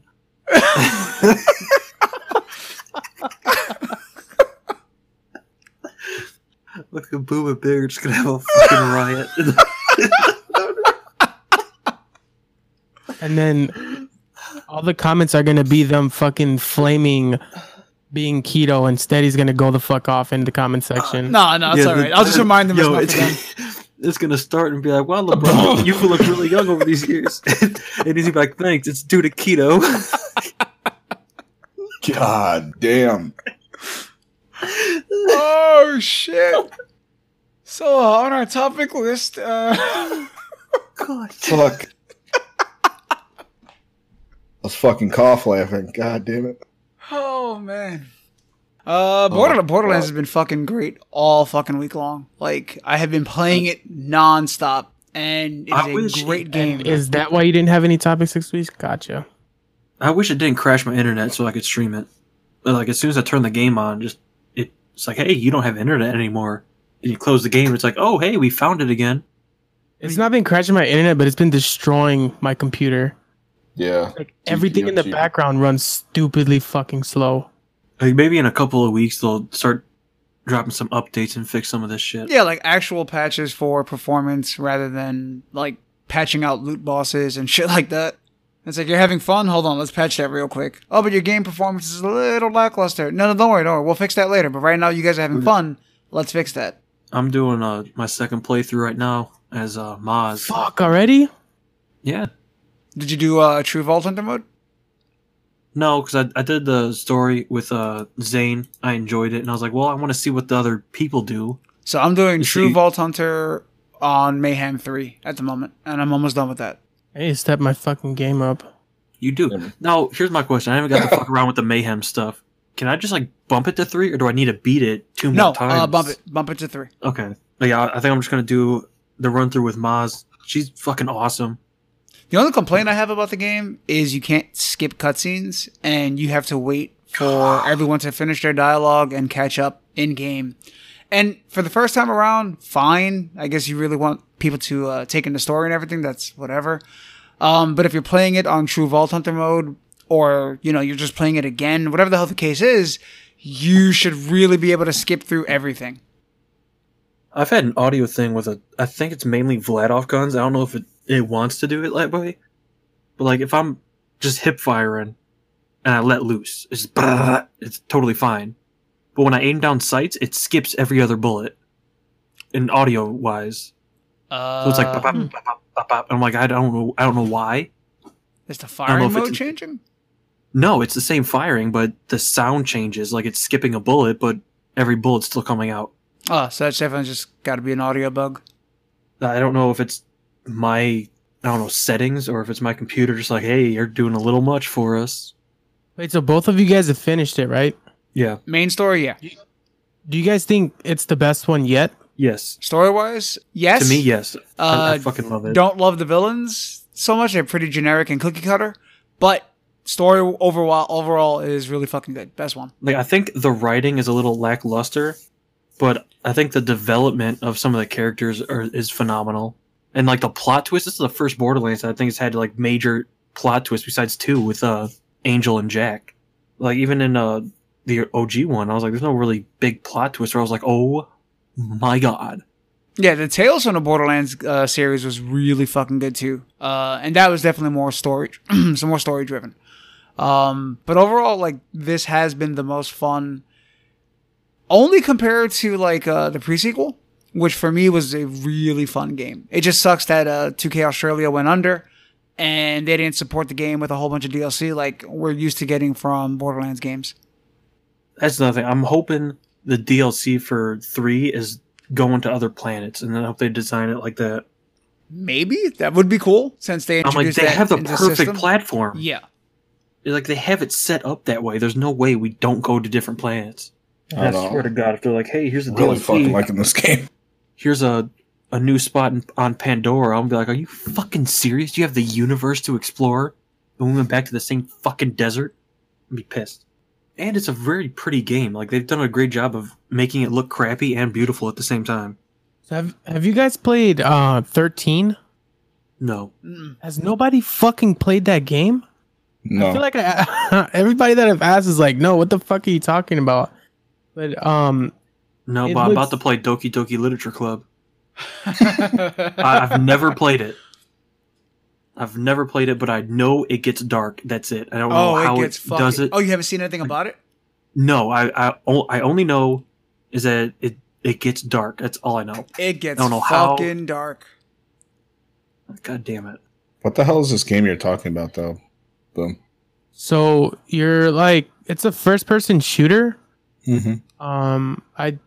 Speaker 2: Look at Boom and Big are just gonna have a fucking riot.
Speaker 3: And then all the comments are gonna be them fucking flaming being keto. Instead, he's gonna go the fuck off in the comment section.
Speaker 4: No, no, it's
Speaker 2: Yeah,
Speaker 4: all
Speaker 2: the-
Speaker 4: I'll just remind them
Speaker 2: Yo,
Speaker 4: it's not
Speaker 2: it's,
Speaker 4: for them.
Speaker 2: it's gonna start and be like, "Wow, LeBron, you've looked really young over these years." and he's gonna be like, "Thanks, it's due to keto."
Speaker 5: God damn.
Speaker 4: Oh shit! So uh, on our topic list, uh,
Speaker 2: God,
Speaker 5: Fuck. I was fucking cough laughing. God damn it.
Speaker 4: oh man, uh, Border-
Speaker 5: Oh,
Speaker 4: Borderlands
Speaker 5: God.
Speaker 4: has been fucking great all fucking week long. Like I have been playing it nonstop, and it's
Speaker 2: I
Speaker 4: a
Speaker 2: wish-
Speaker 4: great game.
Speaker 3: Is that why you didn't have any topics this week? Gotcha.
Speaker 2: I wish it didn't crash my internet so I could stream it. But like as soon as I turn the game on, just it, it's like, "Hey, you don't have internet anymore." And you close the game, it's like, "Oh, hey, we found it again."
Speaker 3: It's not been crashing my internet, but it's been destroying my computer.
Speaker 5: Yeah.
Speaker 3: Like everything in the background runs stupidly fucking slow.
Speaker 2: Like maybe in a couple of weeks they'll start dropping some updates and fix some of this shit.
Speaker 4: yeah, like actual patches for performance rather than like patching out loot bosses and shit like that. It's like you're having fun. Hold on, let's patch that real quick. Oh, but your game performance is a little lackluster. No, no, don't worry, don't worry. We'll fix that later. But right now, you guys are having fun. Let's fix that.
Speaker 2: I'm doing uh, my second playthrough right now as uh, Moze.
Speaker 3: Fuck already?
Speaker 2: Yeah.
Speaker 4: Did you do uh, True Vault Hunter mode?
Speaker 2: No, because I, I did the story with uh, Zane. I enjoyed it, and I was like, well, I want to see what the other people do.
Speaker 4: So I'm doing True
Speaker 2: see-
Speaker 4: Vault Hunter on Mayhem 3 at the moment, and I'm almost done with that.
Speaker 3: I need to step my fucking game up.
Speaker 2: You do.
Speaker 5: Yeah.
Speaker 2: Now, here's my question. I haven't got to fuck around with the mayhem stuff. Can I just like bump it to three, or do I need to beat it two
Speaker 4: No,
Speaker 2: more times?
Speaker 4: uh, bump it, bump it to three.
Speaker 2: Okay. But yeah, I think I'm just gonna do the run through with Moze. She's fucking awesome.
Speaker 4: The only complaint I have about the game is you can't skip cutscenes, and you have to wait for everyone to finish their dialogue and catch up in game. And for the first time around, fine. I guess you really want people to uh, take in the story and everything. That's whatever. Um, but if you're playing it on True Vault Hunter mode, or you know you're just playing it again, whatever the hell the case is, you should really be able to skip through everything.
Speaker 2: I've had an audio thing with a. I think it's mainly Vladof guns. I don't know if it, it wants to do it that way, but like if I'm just hip firing and I let loose, it's just, it's totally fine. But when I aim down sights, it skips every other bullet. In audio wise,
Speaker 4: Uh,
Speaker 2: so it's like bop, bop, bop, bop, bop, bop. I'm like I don't know. I don't know why.
Speaker 4: is the firing mode
Speaker 2: it's-
Speaker 4: changing?
Speaker 2: No, it's the same firing, but the sound changes. Like it's skipping a bullet, but every bullet's still coming out.
Speaker 4: Oh, so that's definitely just got to be an audio bug.
Speaker 2: I don't know if it's my I don't know settings or if it's my computer just like, hey, you're doing a little much for us.
Speaker 3: Wait, so both of you guys have finished it, right?
Speaker 2: Yeah.
Speaker 4: Main story, yeah.
Speaker 3: Do you guys think it's the best one yet?
Speaker 2: Yes.
Speaker 4: Story wise, yes.
Speaker 2: To me, yes. I, I
Speaker 4: Uh,
Speaker 2: fucking love it.
Speaker 4: Don't love the villains so much. They're pretty generic and cookie cutter. But story overall overall is really fucking good. Best one.
Speaker 2: Like I think the writing is a little lackluster, but I think the development of some of the characters are, is phenomenal. And like the plot twist, this is the first Borderlands that I think has had like major plot twist besides two with uh Angel and Jack. Like even in uh the OG one, I was like, there's no really big plot twist where I was like, oh my god.
Speaker 4: Yeah, the Tales from the Borderlands uh, series was really fucking good too, uh, and that was definitely more story, some more story driven. Um, but overall, like this has been the most fun, only compared to like uh, the prequel, which for me was a really fun game. It just sucks that uh, 2K Australia went under, and they didn't support the game with a whole bunch of DLC like we're used to getting from Borderlands games.
Speaker 2: That's another thing. I'm hoping the DLC for three is going to other planets, and then I hope they design it like that.
Speaker 4: Maybe that would be cool since they
Speaker 2: I'm like, they
Speaker 4: that
Speaker 2: have the perfect
Speaker 4: system.
Speaker 2: platform.
Speaker 4: Yeah.
Speaker 2: Like they have it set up that way. There's no way we don't go to different planets.
Speaker 5: I
Speaker 2: I, swear to God, if they're like, "Hey, here's a
Speaker 5: Really
Speaker 2: DLC.
Speaker 5: fucking liking this game.
Speaker 2: here's a a new spot in, on Pandora," I'm gonna be like, "Are you fucking serious? You have the universe to explore, and we went back to the same fucking desert." I'd be pissed. And it's a very pretty game. Like they've done a great job of making it look crappy and beautiful at the same time.
Speaker 3: So have have you guys played uh 13?
Speaker 2: No,
Speaker 3: Has nobody fucking played that game?
Speaker 5: No.
Speaker 3: I feel like I, everybody that I've asked is like, no, what the fuck are you talking about? But um,
Speaker 2: no,
Speaker 3: It
Speaker 2: but I'm about to play Doki Doki Literature Club. I, I've never played it. I've never played it, but I know it gets dark. That's it. I don't know
Speaker 4: oh,
Speaker 2: how
Speaker 4: it
Speaker 2: it,
Speaker 4: gets fucking.
Speaker 2: does it.
Speaker 4: Oh, you haven't seen anything about it?
Speaker 2: No, I I only know is that it it gets dark. That's all I know.
Speaker 4: It gets
Speaker 2: don't know how-
Speaker 4: fucking dark.
Speaker 2: God damn it!
Speaker 5: What the hell is this game you're talking about, though? Boom.
Speaker 3: so you're like, it's a first person shooter.
Speaker 5: Mm-hmm.
Speaker 3: Um, I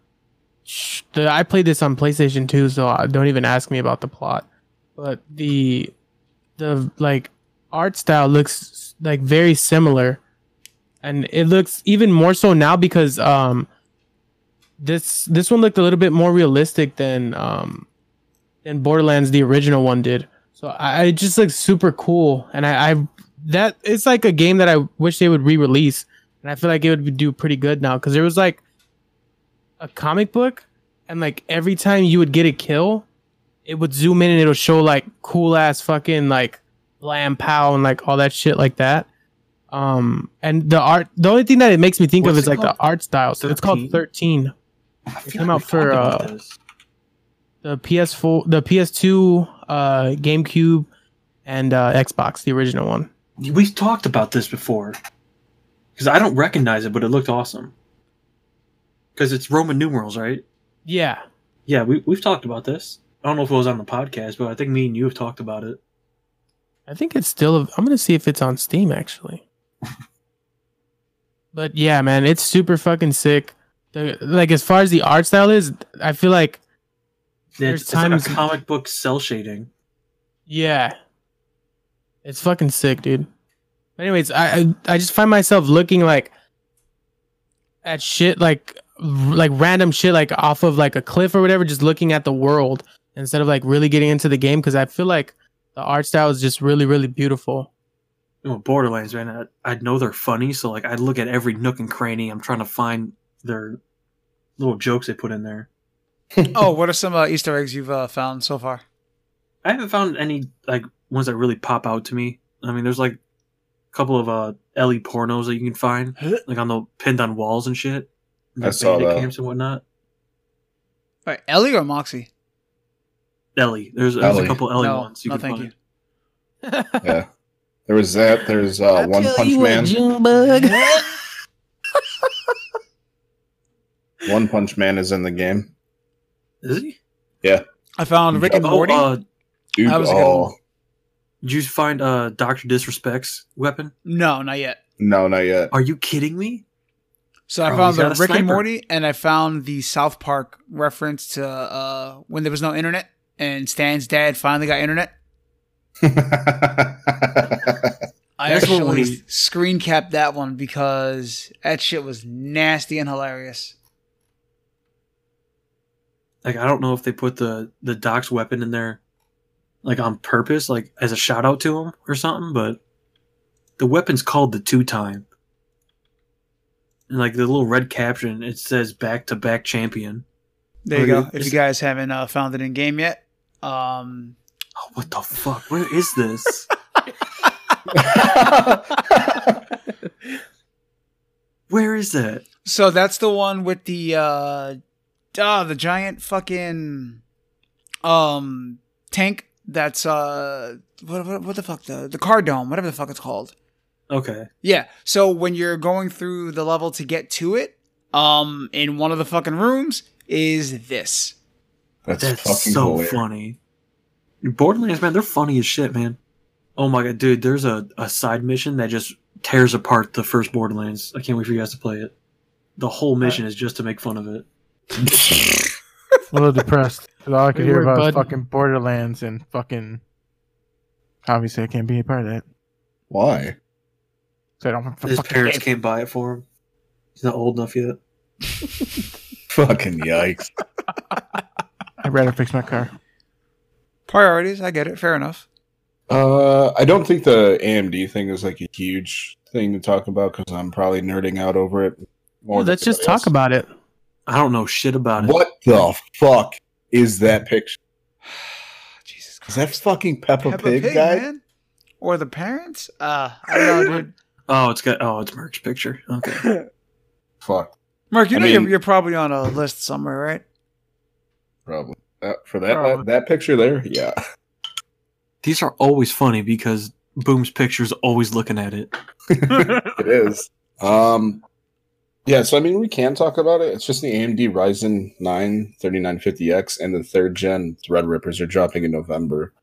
Speaker 3: I played this on PlayStation 2, so don't even ask me about the plot. But the the like art style looks like very similar, and it looks even more so now because um this this one looked a little bit more realistic than um than Borderlands the original one did. So I, it just looks super cool, and I, I that it's like a game that I wish they would re-release. And I feel like it would do pretty good now. Because there was like a comic book, and like every time you would get a kill, it would zoom in and it'll show like cool ass fucking like blam pow and like all that shit like that. Um, and the art, the only thing that it makes me think of is
Speaker 2: it
Speaker 3: like the art style. So it's called
Speaker 2: 13?
Speaker 3: Thirteen.
Speaker 2: I feel
Speaker 3: came out for, uh. The PS4, the PS2, uh, GameCube, and uh, Xbox, the original one.
Speaker 2: We've talked about this before because I don't recognize it, but it looked awesome. Because it's Roman numerals, right?
Speaker 3: Yeah,
Speaker 2: Yeah, we we've talked about this. I don't know if it was on the podcast, but I think me and you have talked about it.
Speaker 3: I think it's still. I'm gonna see if it's on Steam actually. but yeah, man, it's super fucking sick. The like as far as the art style is, I feel like There's
Speaker 2: It's, like
Speaker 3: times-
Speaker 2: a comic book cell shading.
Speaker 3: yeah, it's fucking sick, dude. But Anyways, I I, I just find myself looking like at shit like like random shit like off of like a cliff or whatever, just looking at the world instead of like really getting into the game because I feel like the art style is just really really beautiful.
Speaker 2: You know, Borderlands, man. I, I know they're funny, so like I look at every nook and cranny. I'm trying to find their little jokes they put in there.
Speaker 4: Oh, what are some uh, Easter eggs you've uh, found so far?
Speaker 2: I haven't found any like ones that really pop out to me. I mean, there's like a couple of uh Ellie pornos that you can find, like on the pinned on walls and shit.
Speaker 5: I
Speaker 2: Like
Speaker 5: saw
Speaker 2: bandit
Speaker 5: that.
Speaker 2: camps and whatnot.
Speaker 4: Right, Ellie or Moxxi?
Speaker 2: Ellie, there's, there's a couple Ellie
Speaker 4: no,
Speaker 2: ones you
Speaker 4: no,
Speaker 2: can
Speaker 4: thank
Speaker 2: find.
Speaker 4: you.
Speaker 5: Yeah. There was that. There's uh, One Punch Man. One Punch Man is in the game.
Speaker 2: Is he? Yeah.
Speaker 4: I found Rick and
Speaker 2: Oh,
Speaker 4: Morty.
Speaker 2: uh,
Speaker 5: Dude,
Speaker 4: That was a good
Speaker 5: oh,
Speaker 4: one.
Speaker 2: did you find uh Doctor Disrespect's weapon?
Speaker 4: no, not yet.
Speaker 5: no, not yet.
Speaker 2: Are you kidding me?
Speaker 4: So I
Speaker 2: Oh,
Speaker 4: found the
Speaker 2: got a
Speaker 4: Rick and. Morty, and I found the South Park reference to uh, when there was no internet, and Stan's dad finally got internet. I
Speaker 2: That's
Speaker 4: actually screen capped that one because that shit was nasty and hilarious.
Speaker 2: Like I don't know if they put the the Doc's weapon in there, like on purpose, like as a shout out to him or something. But the weapon's called the two time, and like the little red caption, it says "back to back champion."
Speaker 4: There you
Speaker 2: Okay,
Speaker 4: go. If you guys haven't uh, found it in game yet, um,
Speaker 2: Oh, what the fuck? Where is this? Where is that?
Speaker 4: so that's the one with the uh, uh the giant fucking um tank. That's uh, what what, what the fuck the the car dome, whatever the fuck it's called.
Speaker 2: Okay,
Speaker 4: Yeah. So when you're going through the level to get to it, um, in one of the fucking rooms is this.
Speaker 5: That's,
Speaker 2: that's
Speaker 5: fucking
Speaker 2: so
Speaker 5: hilarious.
Speaker 2: funny. Borderlands, man, they're funny as shit, man. Oh my god, dude, there's a, a side mission that just tears apart the first Borderlands. I can't wait for you guys to play it. The whole mission is just to make fun of it.
Speaker 1: a little depressed. all I could
Speaker 3: Good
Speaker 1: hear
Speaker 3: work,
Speaker 1: about was fucking Borderlands and fucking. Obviously, I can't be a part of that.
Speaker 5: Why?
Speaker 1: So I don't want
Speaker 2: His parents
Speaker 1: game.
Speaker 2: can't buy it for him. He's not old enough yet.
Speaker 5: Fucking yikes.
Speaker 1: I'd rather fix my car.
Speaker 4: Priorities. I get it. Fair enough.
Speaker 5: Uh, I don't think the AMD thing is like a huge thing to talk about because I'm probably nerding out over it. More than
Speaker 3: Let's just
Speaker 5: everybody
Speaker 3: talk about it.
Speaker 2: I don't know shit about it.
Speaker 5: What the fuck is that picture?
Speaker 4: Jesus Christ.
Speaker 5: Is that fucking Peppa,
Speaker 4: Peppa
Speaker 5: Pig,
Speaker 4: Pig,
Speaker 5: guy?
Speaker 4: man? Or the parents? Uh, I don't know, dude.
Speaker 2: Oh, it's got oh, it's Merc's picture. Okay.
Speaker 5: Fuck,
Speaker 4: Merc, you
Speaker 5: I
Speaker 4: know
Speaker 5: mean-
Speaker 4: you're, you're probably on a list somewhere, right?
Speaker 5: Probably that, for that
Speaker 1: Probably.
Speaker 5: that picture there. Yeah,
Speaker 2: These are always funny because Boom's picture is always looking at it.
Speaker 5: it is. Um, yeah. So I mean, we can talk about it. It's just the AMD Ryzen 9 3950X and the third gen Threadrippers are dropping in November.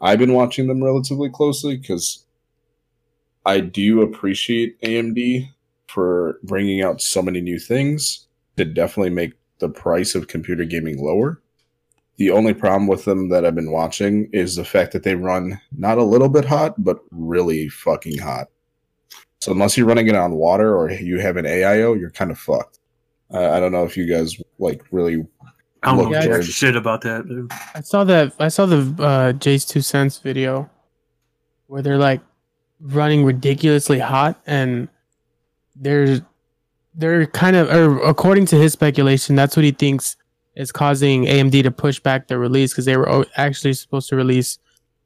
Speaker 5: I've been watching them relatively closely because I do appreciate AMD for bringing out so many new things to definitely make the price of computer gaming lower. The only problem with them that I've been watching is the fact that they run not a little bit hot, but really fucking hot. So unless you're running it on water or you have an AIO, you're kind of fucked. Uh, I don't know if you guys like really.
Speaker 2: I don't know
Speaker 3: Jared.
Speaker 2: shit about that. Dude.
Speaker 3: I saw that. I saw the uh, JayzTwoCents video where they're like running ridiculously hot, and they're they're kind of, or according to his speculation, that's what he thinks is causing AMD to push back their release because they were actually supposed to release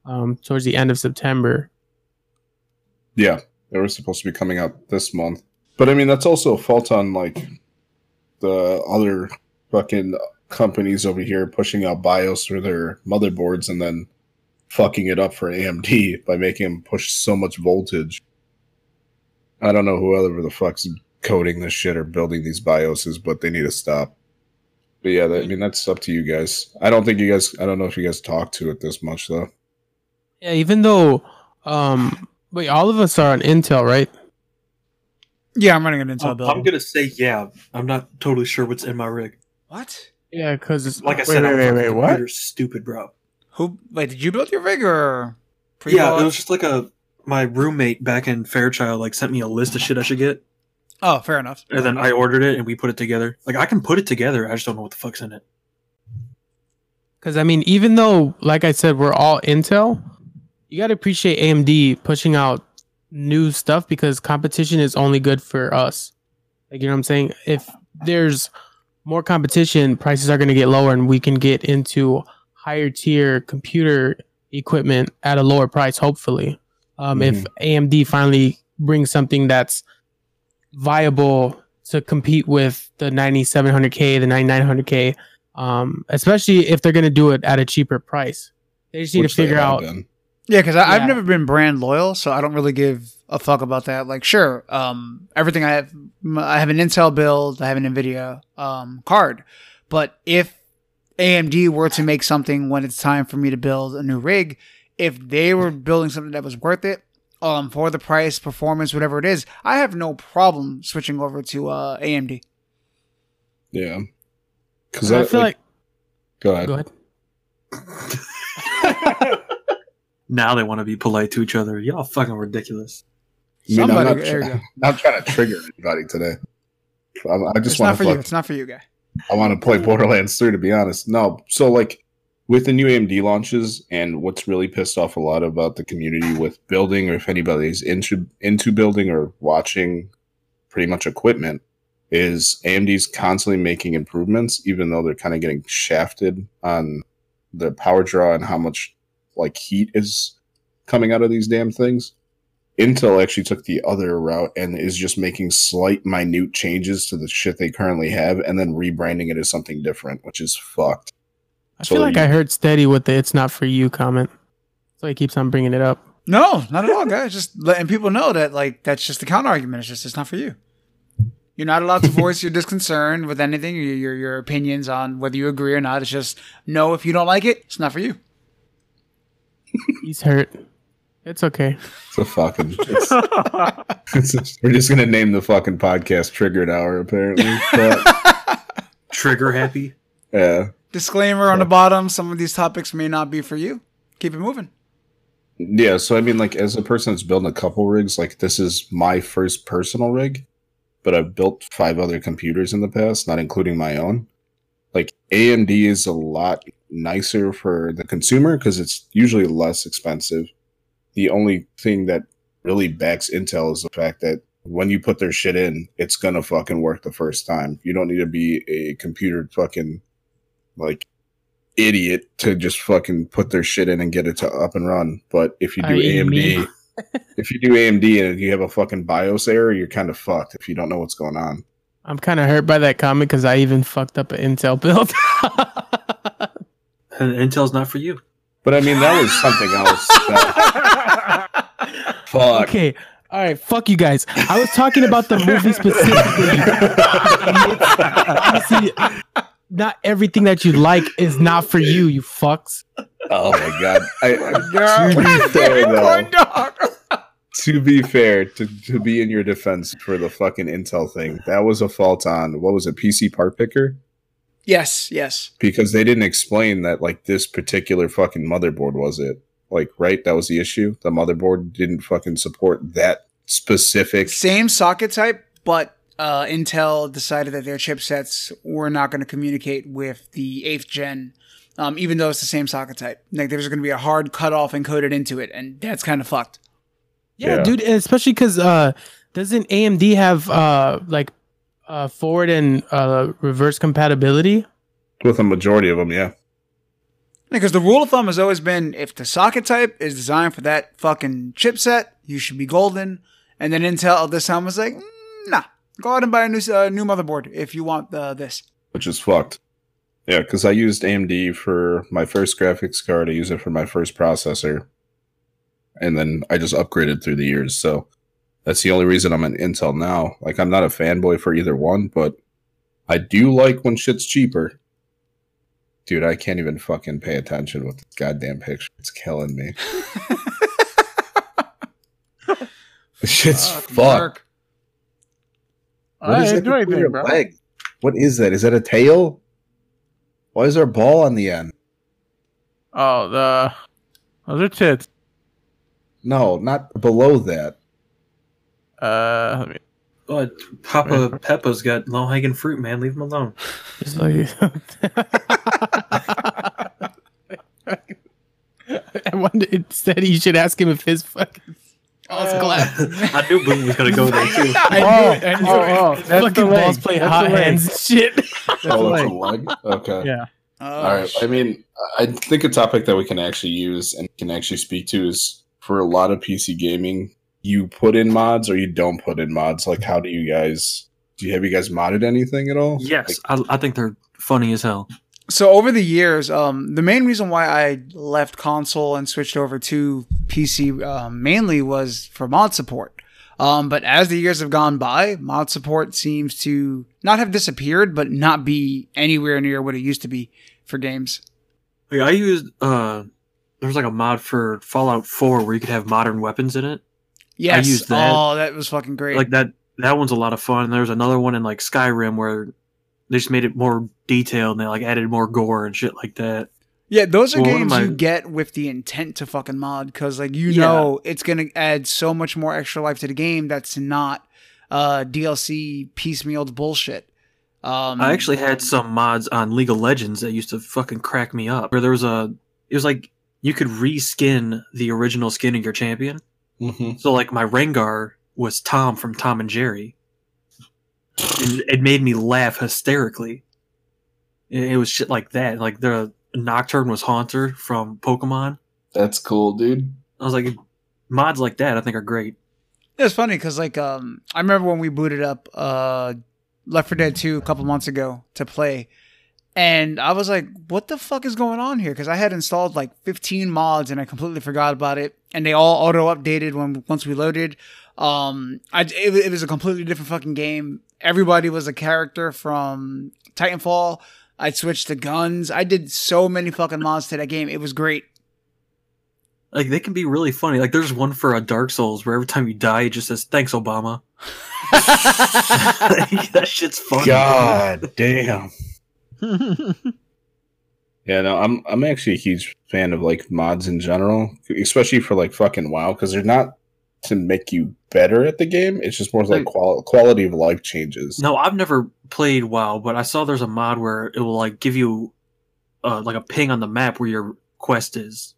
Speaker 3: um, towards the end of September.
Speaker 5: Yeah, they were supposed to be coming out this month, but I mean that's also a fault on like the other fucking companies over here pushing out BIOS for their motherboards and then fucking it up for AMD by making them push so much voltage. I don't know whoever the fuck's coding this shit or building these BIOSes, but they need to stop. But yeah, that, I mean that's up to you guys. I don't think you guys. I don't know if you guys talk to it this much though.
Speaker 3: Yeah, even though, um, wait, all of us are on Intel, right?
Speaker 4: Yeah, I'm running an Intel
Speaker 2: I'm,
Speaker 4: build.
Speaker 2: I'm gonna say yeah. I'm not totally sure what's in my rig.
Speaker 4: what?
Speaker 3: Yeah, because it's
Speaker 2: Like I
Speaker 1: Wait,
Speaker 2: said,
Speaker 1: wait,
Speaker 2: I was
Speaker 1: wait, wait,
Speaker 2: the
Speaker 1: what?
Speaker 2: computer's Stupid, bro.
Speaker 4: Who? Wait, did you build your rig or?
Speaker 2: Yeah,
Speaker 4: pre-bought?
Speaker 2: it was just like a my roommate back in Fairchild like sent me a list of shit I should get,
Speaker 4: Oh, fair enough.
Speaker 2: and then I ordered it and we put it together. Like I can put it together, I just don't know what the fuck's in it.
Speaker 3: Because I mean, even though, like I said, we're all Intel, you got to appreciate AMD pushing out new stuff because competition is only good for us. Like you know what I'm saying? If there's more competition, prices are going to get lower, and we can get into higher tier computer equipment at a lower price. Hopefully, um, if AMD finally brings something that's viable to compete with the 9700K, the 9900K um, especially if they're going to do it at a cheaper price. They just need
Speaker 5: Which
Speaker 3: to figure out.
Speaker 5: been.
Speaker 4: Yeah, because I've never been brand loyal, so I don't really give a fuck about that. Like, sure, um, everything I have, I have an Intel build, I have an Nvidia um, card, but if AMD were to make something when it's time for me to build a new rig, if they were building something that was worth it, um, for the price, performance, whatever it is, I have no problem switching over to uh, AMD.
Speaker 5: Yeah. Because
Speaker 3: I feel like,
Speaker 5: go ahead.
Speaker 3: go ahead.
Speaker 2: Now they want to be polite to each other. Y'all fucking ridiculous.
Speaker 5: I mean, I'm
Speaker 4: Somebody,
Speaker 5: not,
Speaker 4: there you
Speaker 5: try-
Speaker 4: go.
Speaker 5: not trying to trigger anybody today. I, I just
Speaker 4: It's not
Speaker 5: want
Speaker 4: for
Speaker 5: to.
Speaker 4: you. It's not for you, guy.
Speaker 5: I want to play Borderlands 3. To be honest, no. So like with the new AMD launches, and what's really pissed off a lot about the community with building, or if anybody's into into building or watching, pretty much equipment, is AMD's constantly making improvements, even though they're kind of getting shafted on the power draw and how much like heat is coming out of these damn things. Intel actually took the other route and is just making slight, minute changes to the shit they currently have, and then rebranding it as something different, which is fucked.
Speaker 3: I
Speaker 5: So
Speaker 3: feel like
Speaker 5: you-
Speaker 3: I heard steady with the "it's not for you" comment, so he keeps on bringing it up.
Speaker 4: No, not at all, guys. Just letting people know that like that's just the counter argument. It's just it's not for you. You're not allowed to voice your disconcern with anything, your, your your opinions on whether you agree or not. It's just no. If you don't like it, it's not for you.
Speaker 3: He's hurt. It's okay.
Speaker 5: It's a fucking. It's, it's- we're just gonna name the fucking podcast "Triggered Hour," apparently. But
Speaker 2: Trigger happy.
Speaker 5: yeah,
Speaker 4: Disclaimer on the bottom: some of these topics may not be for you. Keep it moving.
Speaker 5: yeah. So I mean, like, as a person that's building a couple rigs, like this is my first personal rig, but I've built five other computers in the past, not including my own. Like AMD is a lot nicer for the consumer because it's usually less expensive. the only thing that really backs Intel is the fact that when you put their shit in, it's gonna fucking work the first time. You don't need to be a computer fucking like idiot to just fucking put their shit in and get it to up and run. But if you do
Speaker 3: I.e. me.
Speaker 5: AMD, if you do AMD and you have a fucking BIOS error, you're kind of fucked if you don't know what's going on.
Speaker 3: I'm kind of hurt by that comment because I even fucked up an Intel build.
Speaker 2: And Intel's not for you.
Speaker 5: But I mean, that was something else. That, fuck.
Speaker 3: okay. All right, fuck you guys. I was talking about the movie specifically. Obviously, not everything that you like is not for you, you fucks.
Speaker 5: Oh my god. I, oh I- to be fair, though, to be fair, to, to be in your defense for the fucking Intel thing, that was a fault on what was it, PC part picker?
Speaker 4: Yes, yes.
Speaker 5: Because they didn't explain that like this particular fucking motherboard was it. Like, right? That was the issue. The motherboard didn't fucking support that specific
Speaker 4: Same socket type, but uh, Intel decided that their chipsets were not going to communicate with the eighth gen, um, even though it's the same socket type. Like there's going to be a hard cutoff encoded into it, and that's kind of fucked.
Speaker 3: Yeah,
Speaker 5: Yeah.
Speaker 3: dude, especially because uh, doesn't AMD have uh like uh forward and uh reverse compatibility?
Speaker 5: with a majority of them, yeah.
Speaker 4: Because the rule of thumb has always been if the socket type is designed for that fucking chipset, you should be golden. And then Intel at this time was like, "Mm, nah, go out and buy a new uh, new motherboard if you want uh, this.
Speaker 5: which is fucked. Yeah, because I used AMD for my first graphics card. I used it for my first processor, and then I just upgraded through the years. So that's the only reason I'm an Intel now. Like I'm not a fanboy for either one, but I do like when shit's cheaper. Dude, I can't even fucking pay attention with this goddamn picture. It's killing me. Shit's
Speaker 4: Fuck,
Speaker 5: fucked.
Speaker 4: Mark.
Speaker 5: What
Speaker 1: I
Speaker 5: is
Speaker 1: didn't
Speaker 5: that
Speaker 1: do anything,
Speaker 5: your
Speaker 1: bro.
Speaker 5: leg? What is that? Is that a tail? Why is there a ball on the end?
Speaker 1: Oh, the those are tits.
Speaker 5: No, not below that.
Speaker 1: Uh, let me-
Speaker 2: But Papa Peppa's got low hanging fruit, man. Leave him alone.
Speaker 3: It's like- I wonder. Instead, you should ask him if his fucking balls collapse.
Speaker 2: I knew Boom was gonna go there too.
Speaker 3: I
Speaker 1: Oh,
Speaker 3: knew it. I knew
Speaker 1: oh,
Speaker 3: it.
Speaker 1: oh, oh that's the
Speaker 3: fucking
Speaker 1: leg.
Speaker 3: balls play
Speaker 1: That's
Speaker 3: hot hands and shit.
Speaker 5: oh,
Speaker 1: the
Speaker 5: it's a
Speaker 1: leg.
Speaker 5: leg. Okay.
Speaker 1: Yeah.
Speaker 4: Oh,
Speaker 5: All right. I mean, I think a topic that we can actually use and can actually speak to is for a lot of PC gaming, you put in mods or you don't put in mods. Like, how do you guys? Do you have you guys modded anything at all?
Speaker 2: Yes, I, I think they're funny as hell.
Speaker 4: So over the years, um, the main reason why I left console and switched over to PC um, mainly was for mod support. Um, but as the years have gone by, mod support seems to not have disappeared, but not be anywhere near what it used to be for games.
Speaker 2: Like, I used uh, there was like a mod for Fallout Four where you could have modern weapons in it.
Speaker 4: Yes.
Speaker 2: used that.
Speaker 4: Oh, that was fucking great.
Speaker 2: Like that that one's a lot of fun. There's another one in like Skyrim where they just made it more detailed and they like added more gore and shit like that.
Speaker 4: Yeah, those are
Speaker 2: Well,
Speaker 4: games
Speaker 2: my-
Speaker 4: you get with the intent to fucking mod because, like, you
Speaker 2: Yeah.
Speaker 4: know, it's gonna add so much more extra life to the game. That's not uh, DLC piecemealed bullshit. Um,
Speaker 2: I actually had some mods on League of Legends that used to fucking crack me up. Where there was a, it was like you could reskin the original skin of your champion.
Speaker 5: Mm-hmm.
Speaker 2: So like my Rengar was Tom from Tom and Jerry. And it made me laugh hysterically. It it was shit like that. Like the Nocturne was Haunter from Pokemon.
Speaker 5: That's cool, dude.
Speaker 2: I was like, mods like that I think are great.
Speaker 4: It's funny because, like, um, I remember when we booted up uh, Left 4 Dead 2 a couple months ago to play, and I was like, "What the fuck is going on here?" Because I had installed like 15 mods and I completely forgot about it, and they all auto updated when once we loaded. Um, I it, it was a completely different fucking game. Everybody was a character from Titanfall. I switched to guns. I did so many fucking mods to that game. It was great.
Speaker 2: Like they can be really funny. Like there's one for a Dark Souls where every time you die it just says thanks Obama. that shit's funny.
Speaker 5: God damn. Yeah, no, I'm I'm actually a huge fan of like mods in general, especially for like fucking WoW, because they're not to make you better at the game. It's just more like
Speaker 2: Like-
Speaker 5: qual- quality of life changes.
Speaker 2: No, I've never played WoW, but I saw there's a mod where it will like give you uh, like a ping on the map where your quest is.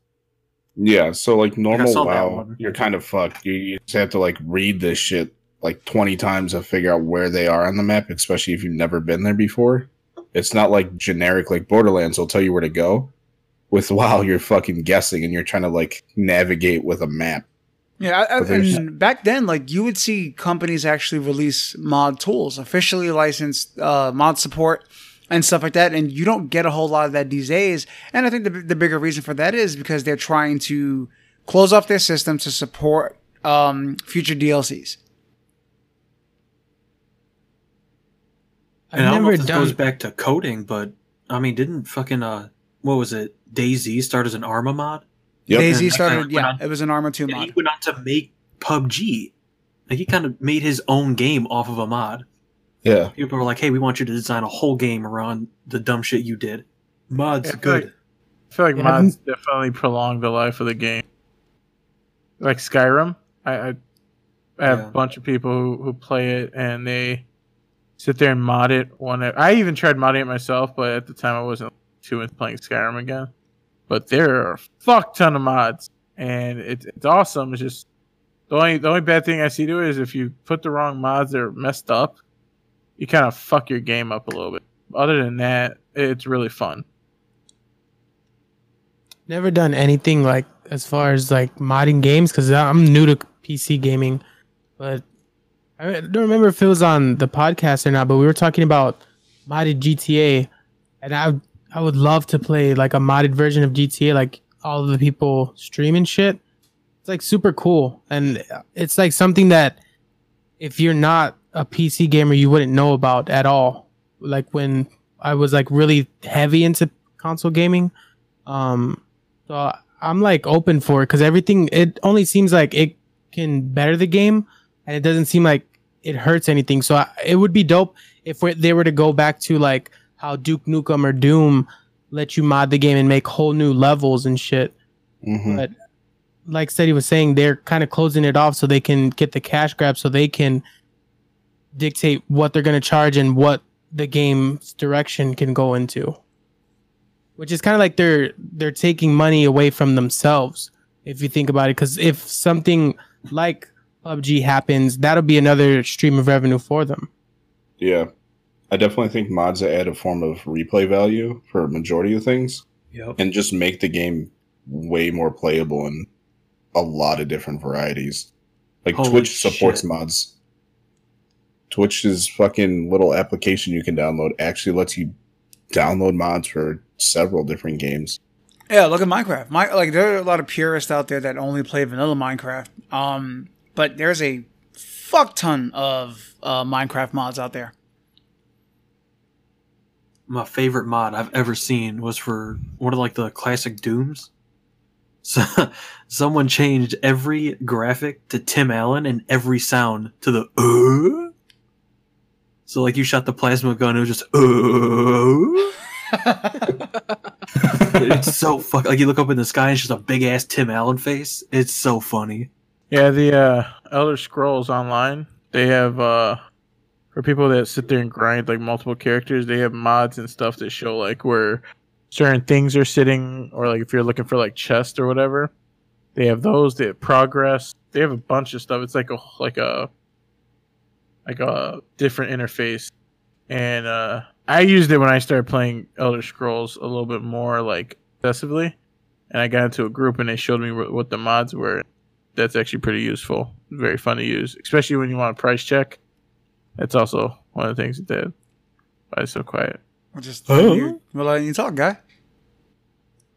Speaker 5: Yeah, so like normal
Speaker 2: that
Speaker 5: WoW, you're kind of fucked. You, you just have to like read this shit like 20 times to figure out where they are on the map, especially if you've never been there before. It's not like generic like Borderlands will tell you where to go. With WoW, you're fucking guessing and you're trying to like navigate with a map.
Speaker 4: Yeah, I, I, and back then, like you would see companies actually release mod tools, officially licensed uh, mod support and stuff like that, and you don't get a whole lot of that these days. And I think the the bigger reason for that is because they're trying to close off their system to support um, future DLCs.
Speaker 3: I've
Speaker 2: And I don't know
Speaker 3: never
Speaker 2: if this
Speaker 3: done.
Speaker 2: goes back to coding, but I mean, didn't fucking uh, what was it? DayZ start as an Arma mod.
Speaker 5: Yep.
Speaker 2: DayZ
Speaker 4: started, yeah,
Speaker 2: on-
Speaker 4: it was an Arma two
Speaker 2: And
Speaker 4: mod.
Speaker 2: he went on to make PUBG. Like he kind of made his own game off of a mod.
Speaker 5: Yeah.
Speaker 2: People were like, "Hey, we want you to design a whole game around the dumb shit you did." Mods,
Speaker 1: Yeah,
Speaker 2: good.
Speaker 1: like- I feel like
Speaker 3: Yeah,
Speaker 1: mods definitely prolong the life of the game. Like Skyrim, I, I, I have
Speaker 2: Yeah.
Speaker 1: a bunch of people who, who play it and they sit there and mod it. One, I even tried modding it myself, but at the time I wasn't too into playing Skyrim again. But there are a fuck ton of mods, and it's it's awesome. It's just the only the only bad thing I see to it is if you put the wrong mods that are messed up, you kind of fuck your game up a little bit. Other than that, it's really fun.
Speaker 3: never done anything like as far as like modding games because I'm new to PC gaming, but I don't remember if it was on the podcast or not. But we were talking about modded GTA, and I I would love to play like a modded version of GTA, like all of the people streaming shit. It's like super cool, and it's like something that if you're not a PC gamer, you wouldn't know about at all. Like when I was like really heavy into console gaming. Um, so I'm like open for it because everything it only seems like it can better the game, and it doesn't seem like it hurts anything. So I, it would be dope if they were to go back to like how Duke Nukem or Doom let you mod the game and make whole new levels and shit.
Speaker 5: hmm
Speaker 3: But like Steady was saying, they're kind of closing it off so they can get the cash grab, so they can dictate what they're going to charge and what the game's direction can go into. Which is kind of like they're they're taking money away from themselves, if you think about it. Because if something like PUBG happens, that'll be another stream of revenue for them.
Speaker 5: Yeah. I definitely think mods add a form of replay value for a majority of things
Speaker 2: Yep.
Speaker 5: and just make the game way more playable in a lot of different varieties. Like
Speaker 2: Holy
Speaker 5: Twitch supports
Speaker 2: shit.
Speaker 5: mods. Twitch's fucking little application you can download actually lets you download mods for several different games.
Speaker 4: Yeah, look at Minecraft. My like there are a lot of purists out there that only play vanilla Minecraft. Um, but there's a fuck ton of uh, Minecraft mods out there.
Speaker 2: My favorite mod I've ever seen was for one of like the classic Dooms. So someone changed every graphic to Tim Allen and every sound to the uh. So like you shot the plasma gun, it was just uh. it's so fuck like you look up in the sky and it's just a big ass Tim Allen face. It's so funny.
Speaker 1: Yeah, the uh, Elder Scrolls Online, they have uh, for people that sit there and grind like multiple characters, they have mods and stuff that show like where certain things are sitting, or like if you're looking for like chest or whatever, they have those. They have progress. They have a bunch of stuff. It's like a like a like a different interface, and uh, I used it when I started playing Elder Scrolls a little bit more like excessively, and I got into a group and they showed me what the mods were that's actually pretty useful. Very fun to use, especially when you want a price check. That's also one of the things it did. Why it's so quiet?
Speaker 4: We're just
Speaker 3: Huh?
Speaker 4: you, we're letting you talk, guy.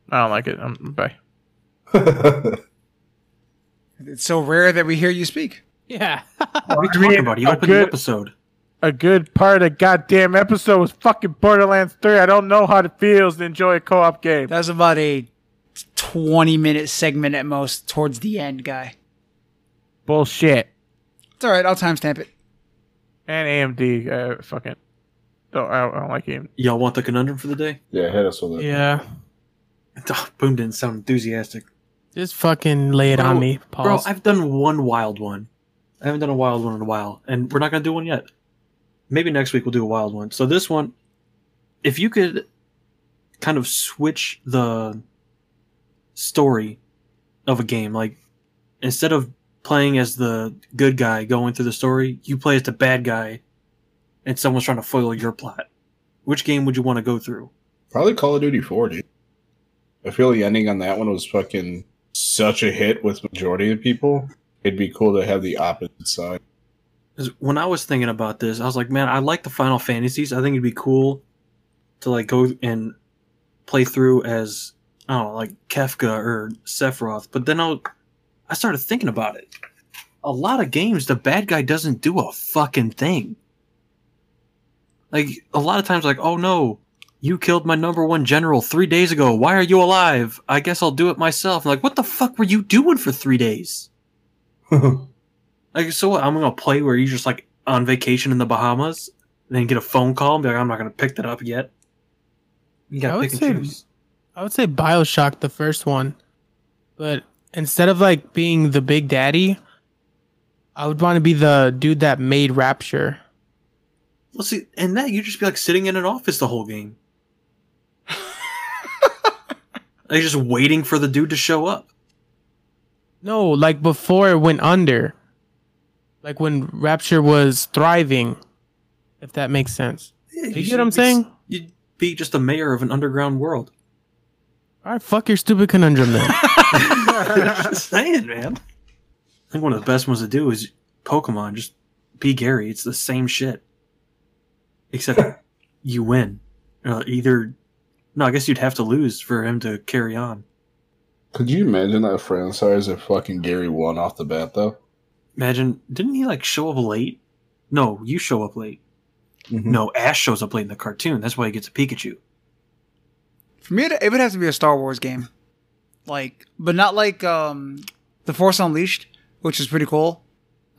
Speaker 1: I don't like it. Um bye.
Speaker 4: It's so rare that we hear you speak.
Speaker 3: Yeah.
Speaker 2: What are you
Speaker 1: I mean,
Speaker 2: talking about? You
Speaker 1: a
Speaker 2: opened the
Speaker 1: good-
Speaker 2: episode.
Speaker 1: A good part of the goddamn episode was fucking Borderlands 3. I don't know how it feels to enjoy a co-op game.
Speaker 4: That was about a 20 minute segment at most towards the end, guy.
Speaker 1: Bullshit.
Speaker 4: It's all right. I'll timestamp it.
Speaker 1: And AMD, uh, fucking. Don't, I, don't, I don't like AMD.
Speaker 2: Y'all want the conundrum for the day?
Speaker 5: yeah, hit us with it.
Speaker 3: Yeah.
Speaker 2: Boom didn't sound enthusiastic.
Speaker 3: Just fucking lay it
Speaker 2: Bro,
Speaker 3: on me.
Speaker 2: Bro, I've done one wild one. I haven't done a wild one in a while, and we're not gonna do one yet. Maybe next week we'll do a wild one. So this one, if you could kind of switch the story of a game. Like instead of playing as the good guy going through the story, you play as the bad guy, and someone's trying to foil your plot. Which game would you want to go through?
Speaker 5: Probably Call of Duty 4, dude. I feel the ending on that one was fucking such a hit with majority of people. It'd be cool to have the opposite side.
Speaker 2: when I was thinking about this, I was like, man, I like the Final Fantasies. I think it'd be cool to like go and play through as I don't know, like Kefka or Sephiroth. But then I, I started thinking about it. A lot of games, the bad guy doesn't do a fucking thing. Like a lot of times, like, oh no, you killed my number one general three days ago. Why are you alive? I guess I'll do it myself. like, what the fuck were you doing for three days? Like, so what? I'm gonna play where you're just like on vacation in the Bahamas, and then get a phone call and be like, I'm not gonna pick that up yet. You gotta
Speaker 3: would
Speaker 2: pick and
Speaker 3: say-
Speaker 2: choose.
Speaker 3: I would say Bioshock, the first one, but instead of like being the big daddy, I would want to be the dude that made Rapture.
Speaker 2: Well, see, and that you just be like sitting in an office the whole game, like just waiting for the dude to show up.
Speaker 3: No, like before it went under, like when Rapture was thriving. If that makes sense.
Speaker 2: Yeah,
Speaker 3: You get what I'm saying?
Speaker 2: You'd be just a mayor of an underground world.
Speaker 3: All right, fuck your stupid conundrum then.
Speaker 2: just saying, man. I think one of the best ones to do is Pokemon. Just be Gary. It's the same shit, except you win. Uh, either, no, I guess you'd have to lose for him to carry on.
Speaker 5: Could you imagine that franchise if fucking Gary won off the bat, though?
Speaker 2: Imagine, didn't he like show up late? No, you show up late. No, Ash shows up late in the cartoon. That's why he gets a Pikachu.
Speaker 4: For me, it, would have to be a Star Wars game, like, but not like um, the Force Unleashed, which is pretty cool.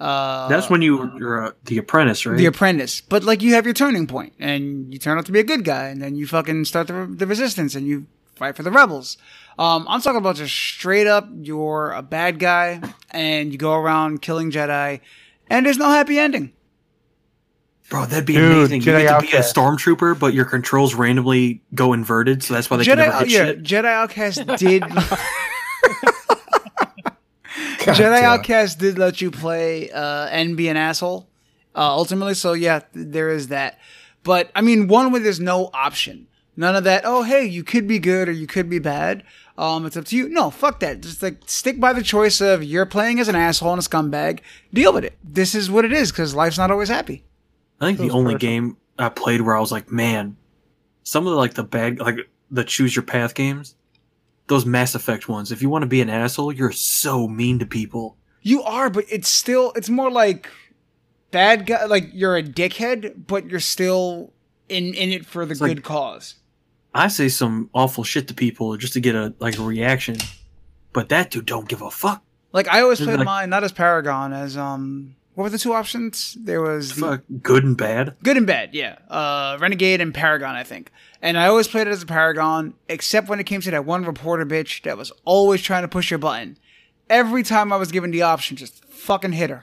Speaker 4: Uh,
Speaker 2: That's when you you're uh, the apprentice, right?
Speaker 4: the Apprentice, but like you have your turning point, and you turn out to be a good guy, and then you fucking start the, the Resistance, and you fight for the rebels. Um, I'm talking about just straight up, you're a bad guy, and you go around killing Jedi, and there's no happy ending.
Speaker 2: Bro, that'd be
Speaker 1: Dude,
Speaker 2: amazing. You get to be a stormtrooper, but your controls randomly go inverted, so that's why they can
Speaker 4: Jedi,
Speaker 2: never hit
Speaker 4: yeah,
Speaker 2: shit.
Speaker 4: Jedi Outcast did.
Speaker 5: God
Speaker 4: Jedi
Speaker 5: damn.
Speaker 4: Outcast did let you play uh, and be an asshole, uh, ultimately. So yeah, there is that. But I mean, one where there's no option, none of that. Oh, hey, you could be good or you could be bad. Um, it's up to you. No, fuck that. Just like stick by the choice of you're playing as an asshole and a scumbag. Deal with it. This is what it is because life's not always happy.
Speaker 2: I think the only game I played where I was like, man, some of the like the bad like the choose your path games, those Mass Effect ones. If you want to be an asshole, you're so mean to people.
Speaker 4: You are, but it's still it's more like bad guy. Like you're a dickhead, but you're still in in it for the
Speaker 2: like-
Speaker 4: good cause.
Speaker 2: I say some awful shit to people just to get a like a reaction, but that dude don't give a fuck.
Speaker 4: Like I always played
Speaker 2: like-
Speaker 4: mine not as Paragon as um what were the two options? There was the
Speaker 2: Fuck, good and bad.
Speaker 4: good and bad, yeah. Uh Renegade and Paragon, I think. And I always played it as a Paragon, except when it came to that one reporter bitch that was always trying to push your button. Every time I was given the option, just fucking hit her.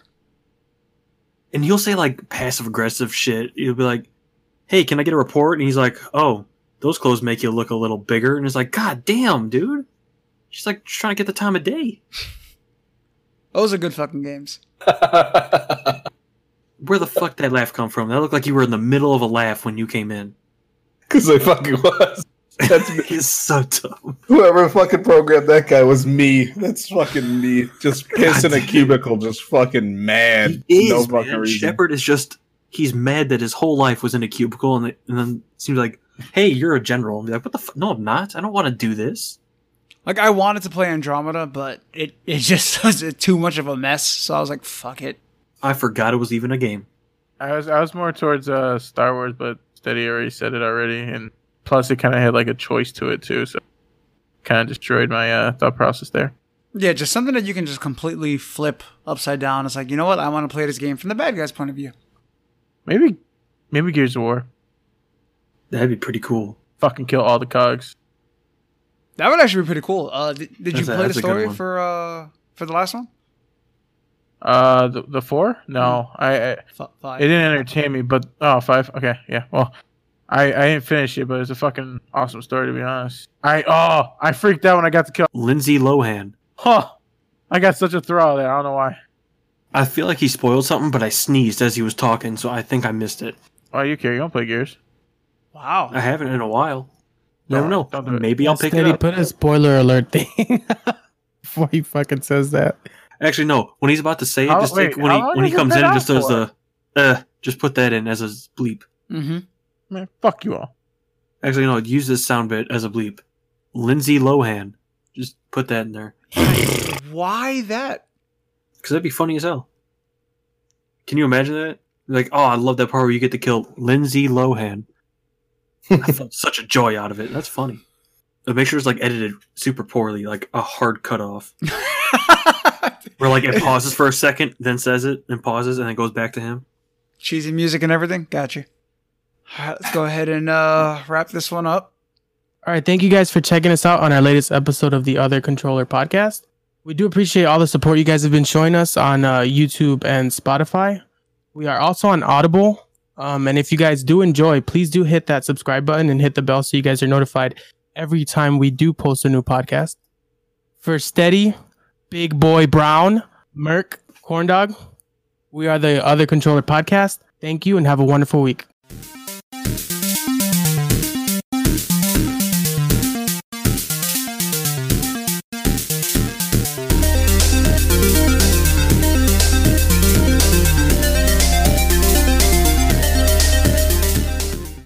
Speaker 2: and he'll say like passive aggressive shit. He'll be like, "Hey, can I get a report?" And he's like, "Oh, those clothes make you look a little bigger." And it's like, "God damn, dude!" She's like trying to get the time of day.
Speaker 4: Those are good fucking games.
Speaker 2: Where the fuck that laugh come from? That looked like you were in the middle of a laugh when you came in.
Speaker 5: Because I fucking was. That's me.
Speaker 2: He's so dumb.
Speaker 5: Whoever fucking programmed that guy was me. That's fucking me. Just pissed in a cubicle, just fucking mad.
Speaker 2: He is,
Speaker 5: no fucking
Speaker 2: man.
Speaker 5: reason.
Speaker 2: Shepard is just he's mad that his whole life was in a cubicle, and, and then it seems like, "Hey, you're a general." And be like, "What the? F- no, I'm not. I don't want to do this."
Speaker 4: Like I wanted to play Andromeda, but it, it just was too much of a mess, so I was like, fuck it.
Speaker 2: I forgot it was even a game.
Speaker 1: I was I was more towards uh, Star Wars, but Steady already said it already, and plus it kind of had like a choice to it too, so kind of destroyed my uh, thought process there.
Speaker 4: Yeah, just something that you can just completely flip upside down. It's like, you know what? I want to play this game from the bad guy's point of view.
Speaker 1: Maybe maybe Gears of War,
Speaker 2: That'd be pretty cool.
Speaker 1: fucking kill all the cogs.
Speaker 4: That would actually be pretty cool. Uh, did, did you
Speaker 2: That's a-
Speaker 4: play the
Speaker 2: a good
Speaker 4: story for uh for the last one?
Speaker 1: Uh, the, the four? No, I, I
Speaker 4: F-
Speaker 1: it
Speaker 4: five.
Speaker 1: didn't entertain me, but oh five. Okay, yeah. Well, I I didn't finish it, but it's a fucking awesome story to be honest. I oh I freaked out when I got to kill.
Speaker 2: Lindsay Lohan.
Speaker 1: Huh. I got such a throw there. I don't know why.
Speaker 2: I feel like he spoiled something, but I sneezed as he was talking, so I think I missed it.
Speaker 1: Why you care? You don't play Gears.
Speaker 4: Wow.
Speaker 2: I haven't in a while. Never
Speaker 1: No,
Speaker 2: know.
Speaker 1: don't do.
Speaker 2: Maybe I'll pick
Speaker 3: Steady,
Speaker 2: it up.
Speaker 3: put a spoiler alert thing before he fucking says that.
Speaker 2: Actually, no. When he's about to say it,
Speaker 1: How-
Speaker 2: just
Speaker 1: wait,
Speaker 2: like when
Speaker 1: how
Speaker 2: he
Speaker 1: long
Speaker 2: when he
Speaker 1: has it
Speaker 2: comes
Speaker 1: been
Speaker 2: in and
Speaker 1: out
Speaker 2: just does
Speaker 1: for?
Speaker 2: the uh, just put that in as a bleep.
Speaker 4: Mm-hmm.
Speaker 1: Man, fuck you all.
Speaker 2: Actually, no. Use this sound bit as a bleep. Lindsay Lohan. Just put that in there
Speaker 4: Why that?
Speaker 2: because that'd be funny as hell. Can you imagine that? Like, oh, I love that part where you get to kill Lindsay Lohan. I felt such a joy out of it. That's funny. But make sure it's like edited super poorly, like a hard cut off. Where like it pauses for a second, then says it, and pauses, and then goes back to him.
Speaker 4: Cheesy music and everything. Got you. All right, let's go ahead and uh, wrap this one up.
Speaker 3: All right, thank you guys for checking us out on our latest episode of the Other Controller podcast. We do appreciate all the support you guys have been showing us on uh, YouTube and Spotify. We are also on Audible. Um, and if you guys do enjoy, please do hit that subscribe button and hit the bell so you guys are notified every time we do post a new podcast. For Steady, Big Boy Brown, Merc, Corndog, we are the Other Controller podcast. Thank you and have a wonderful week.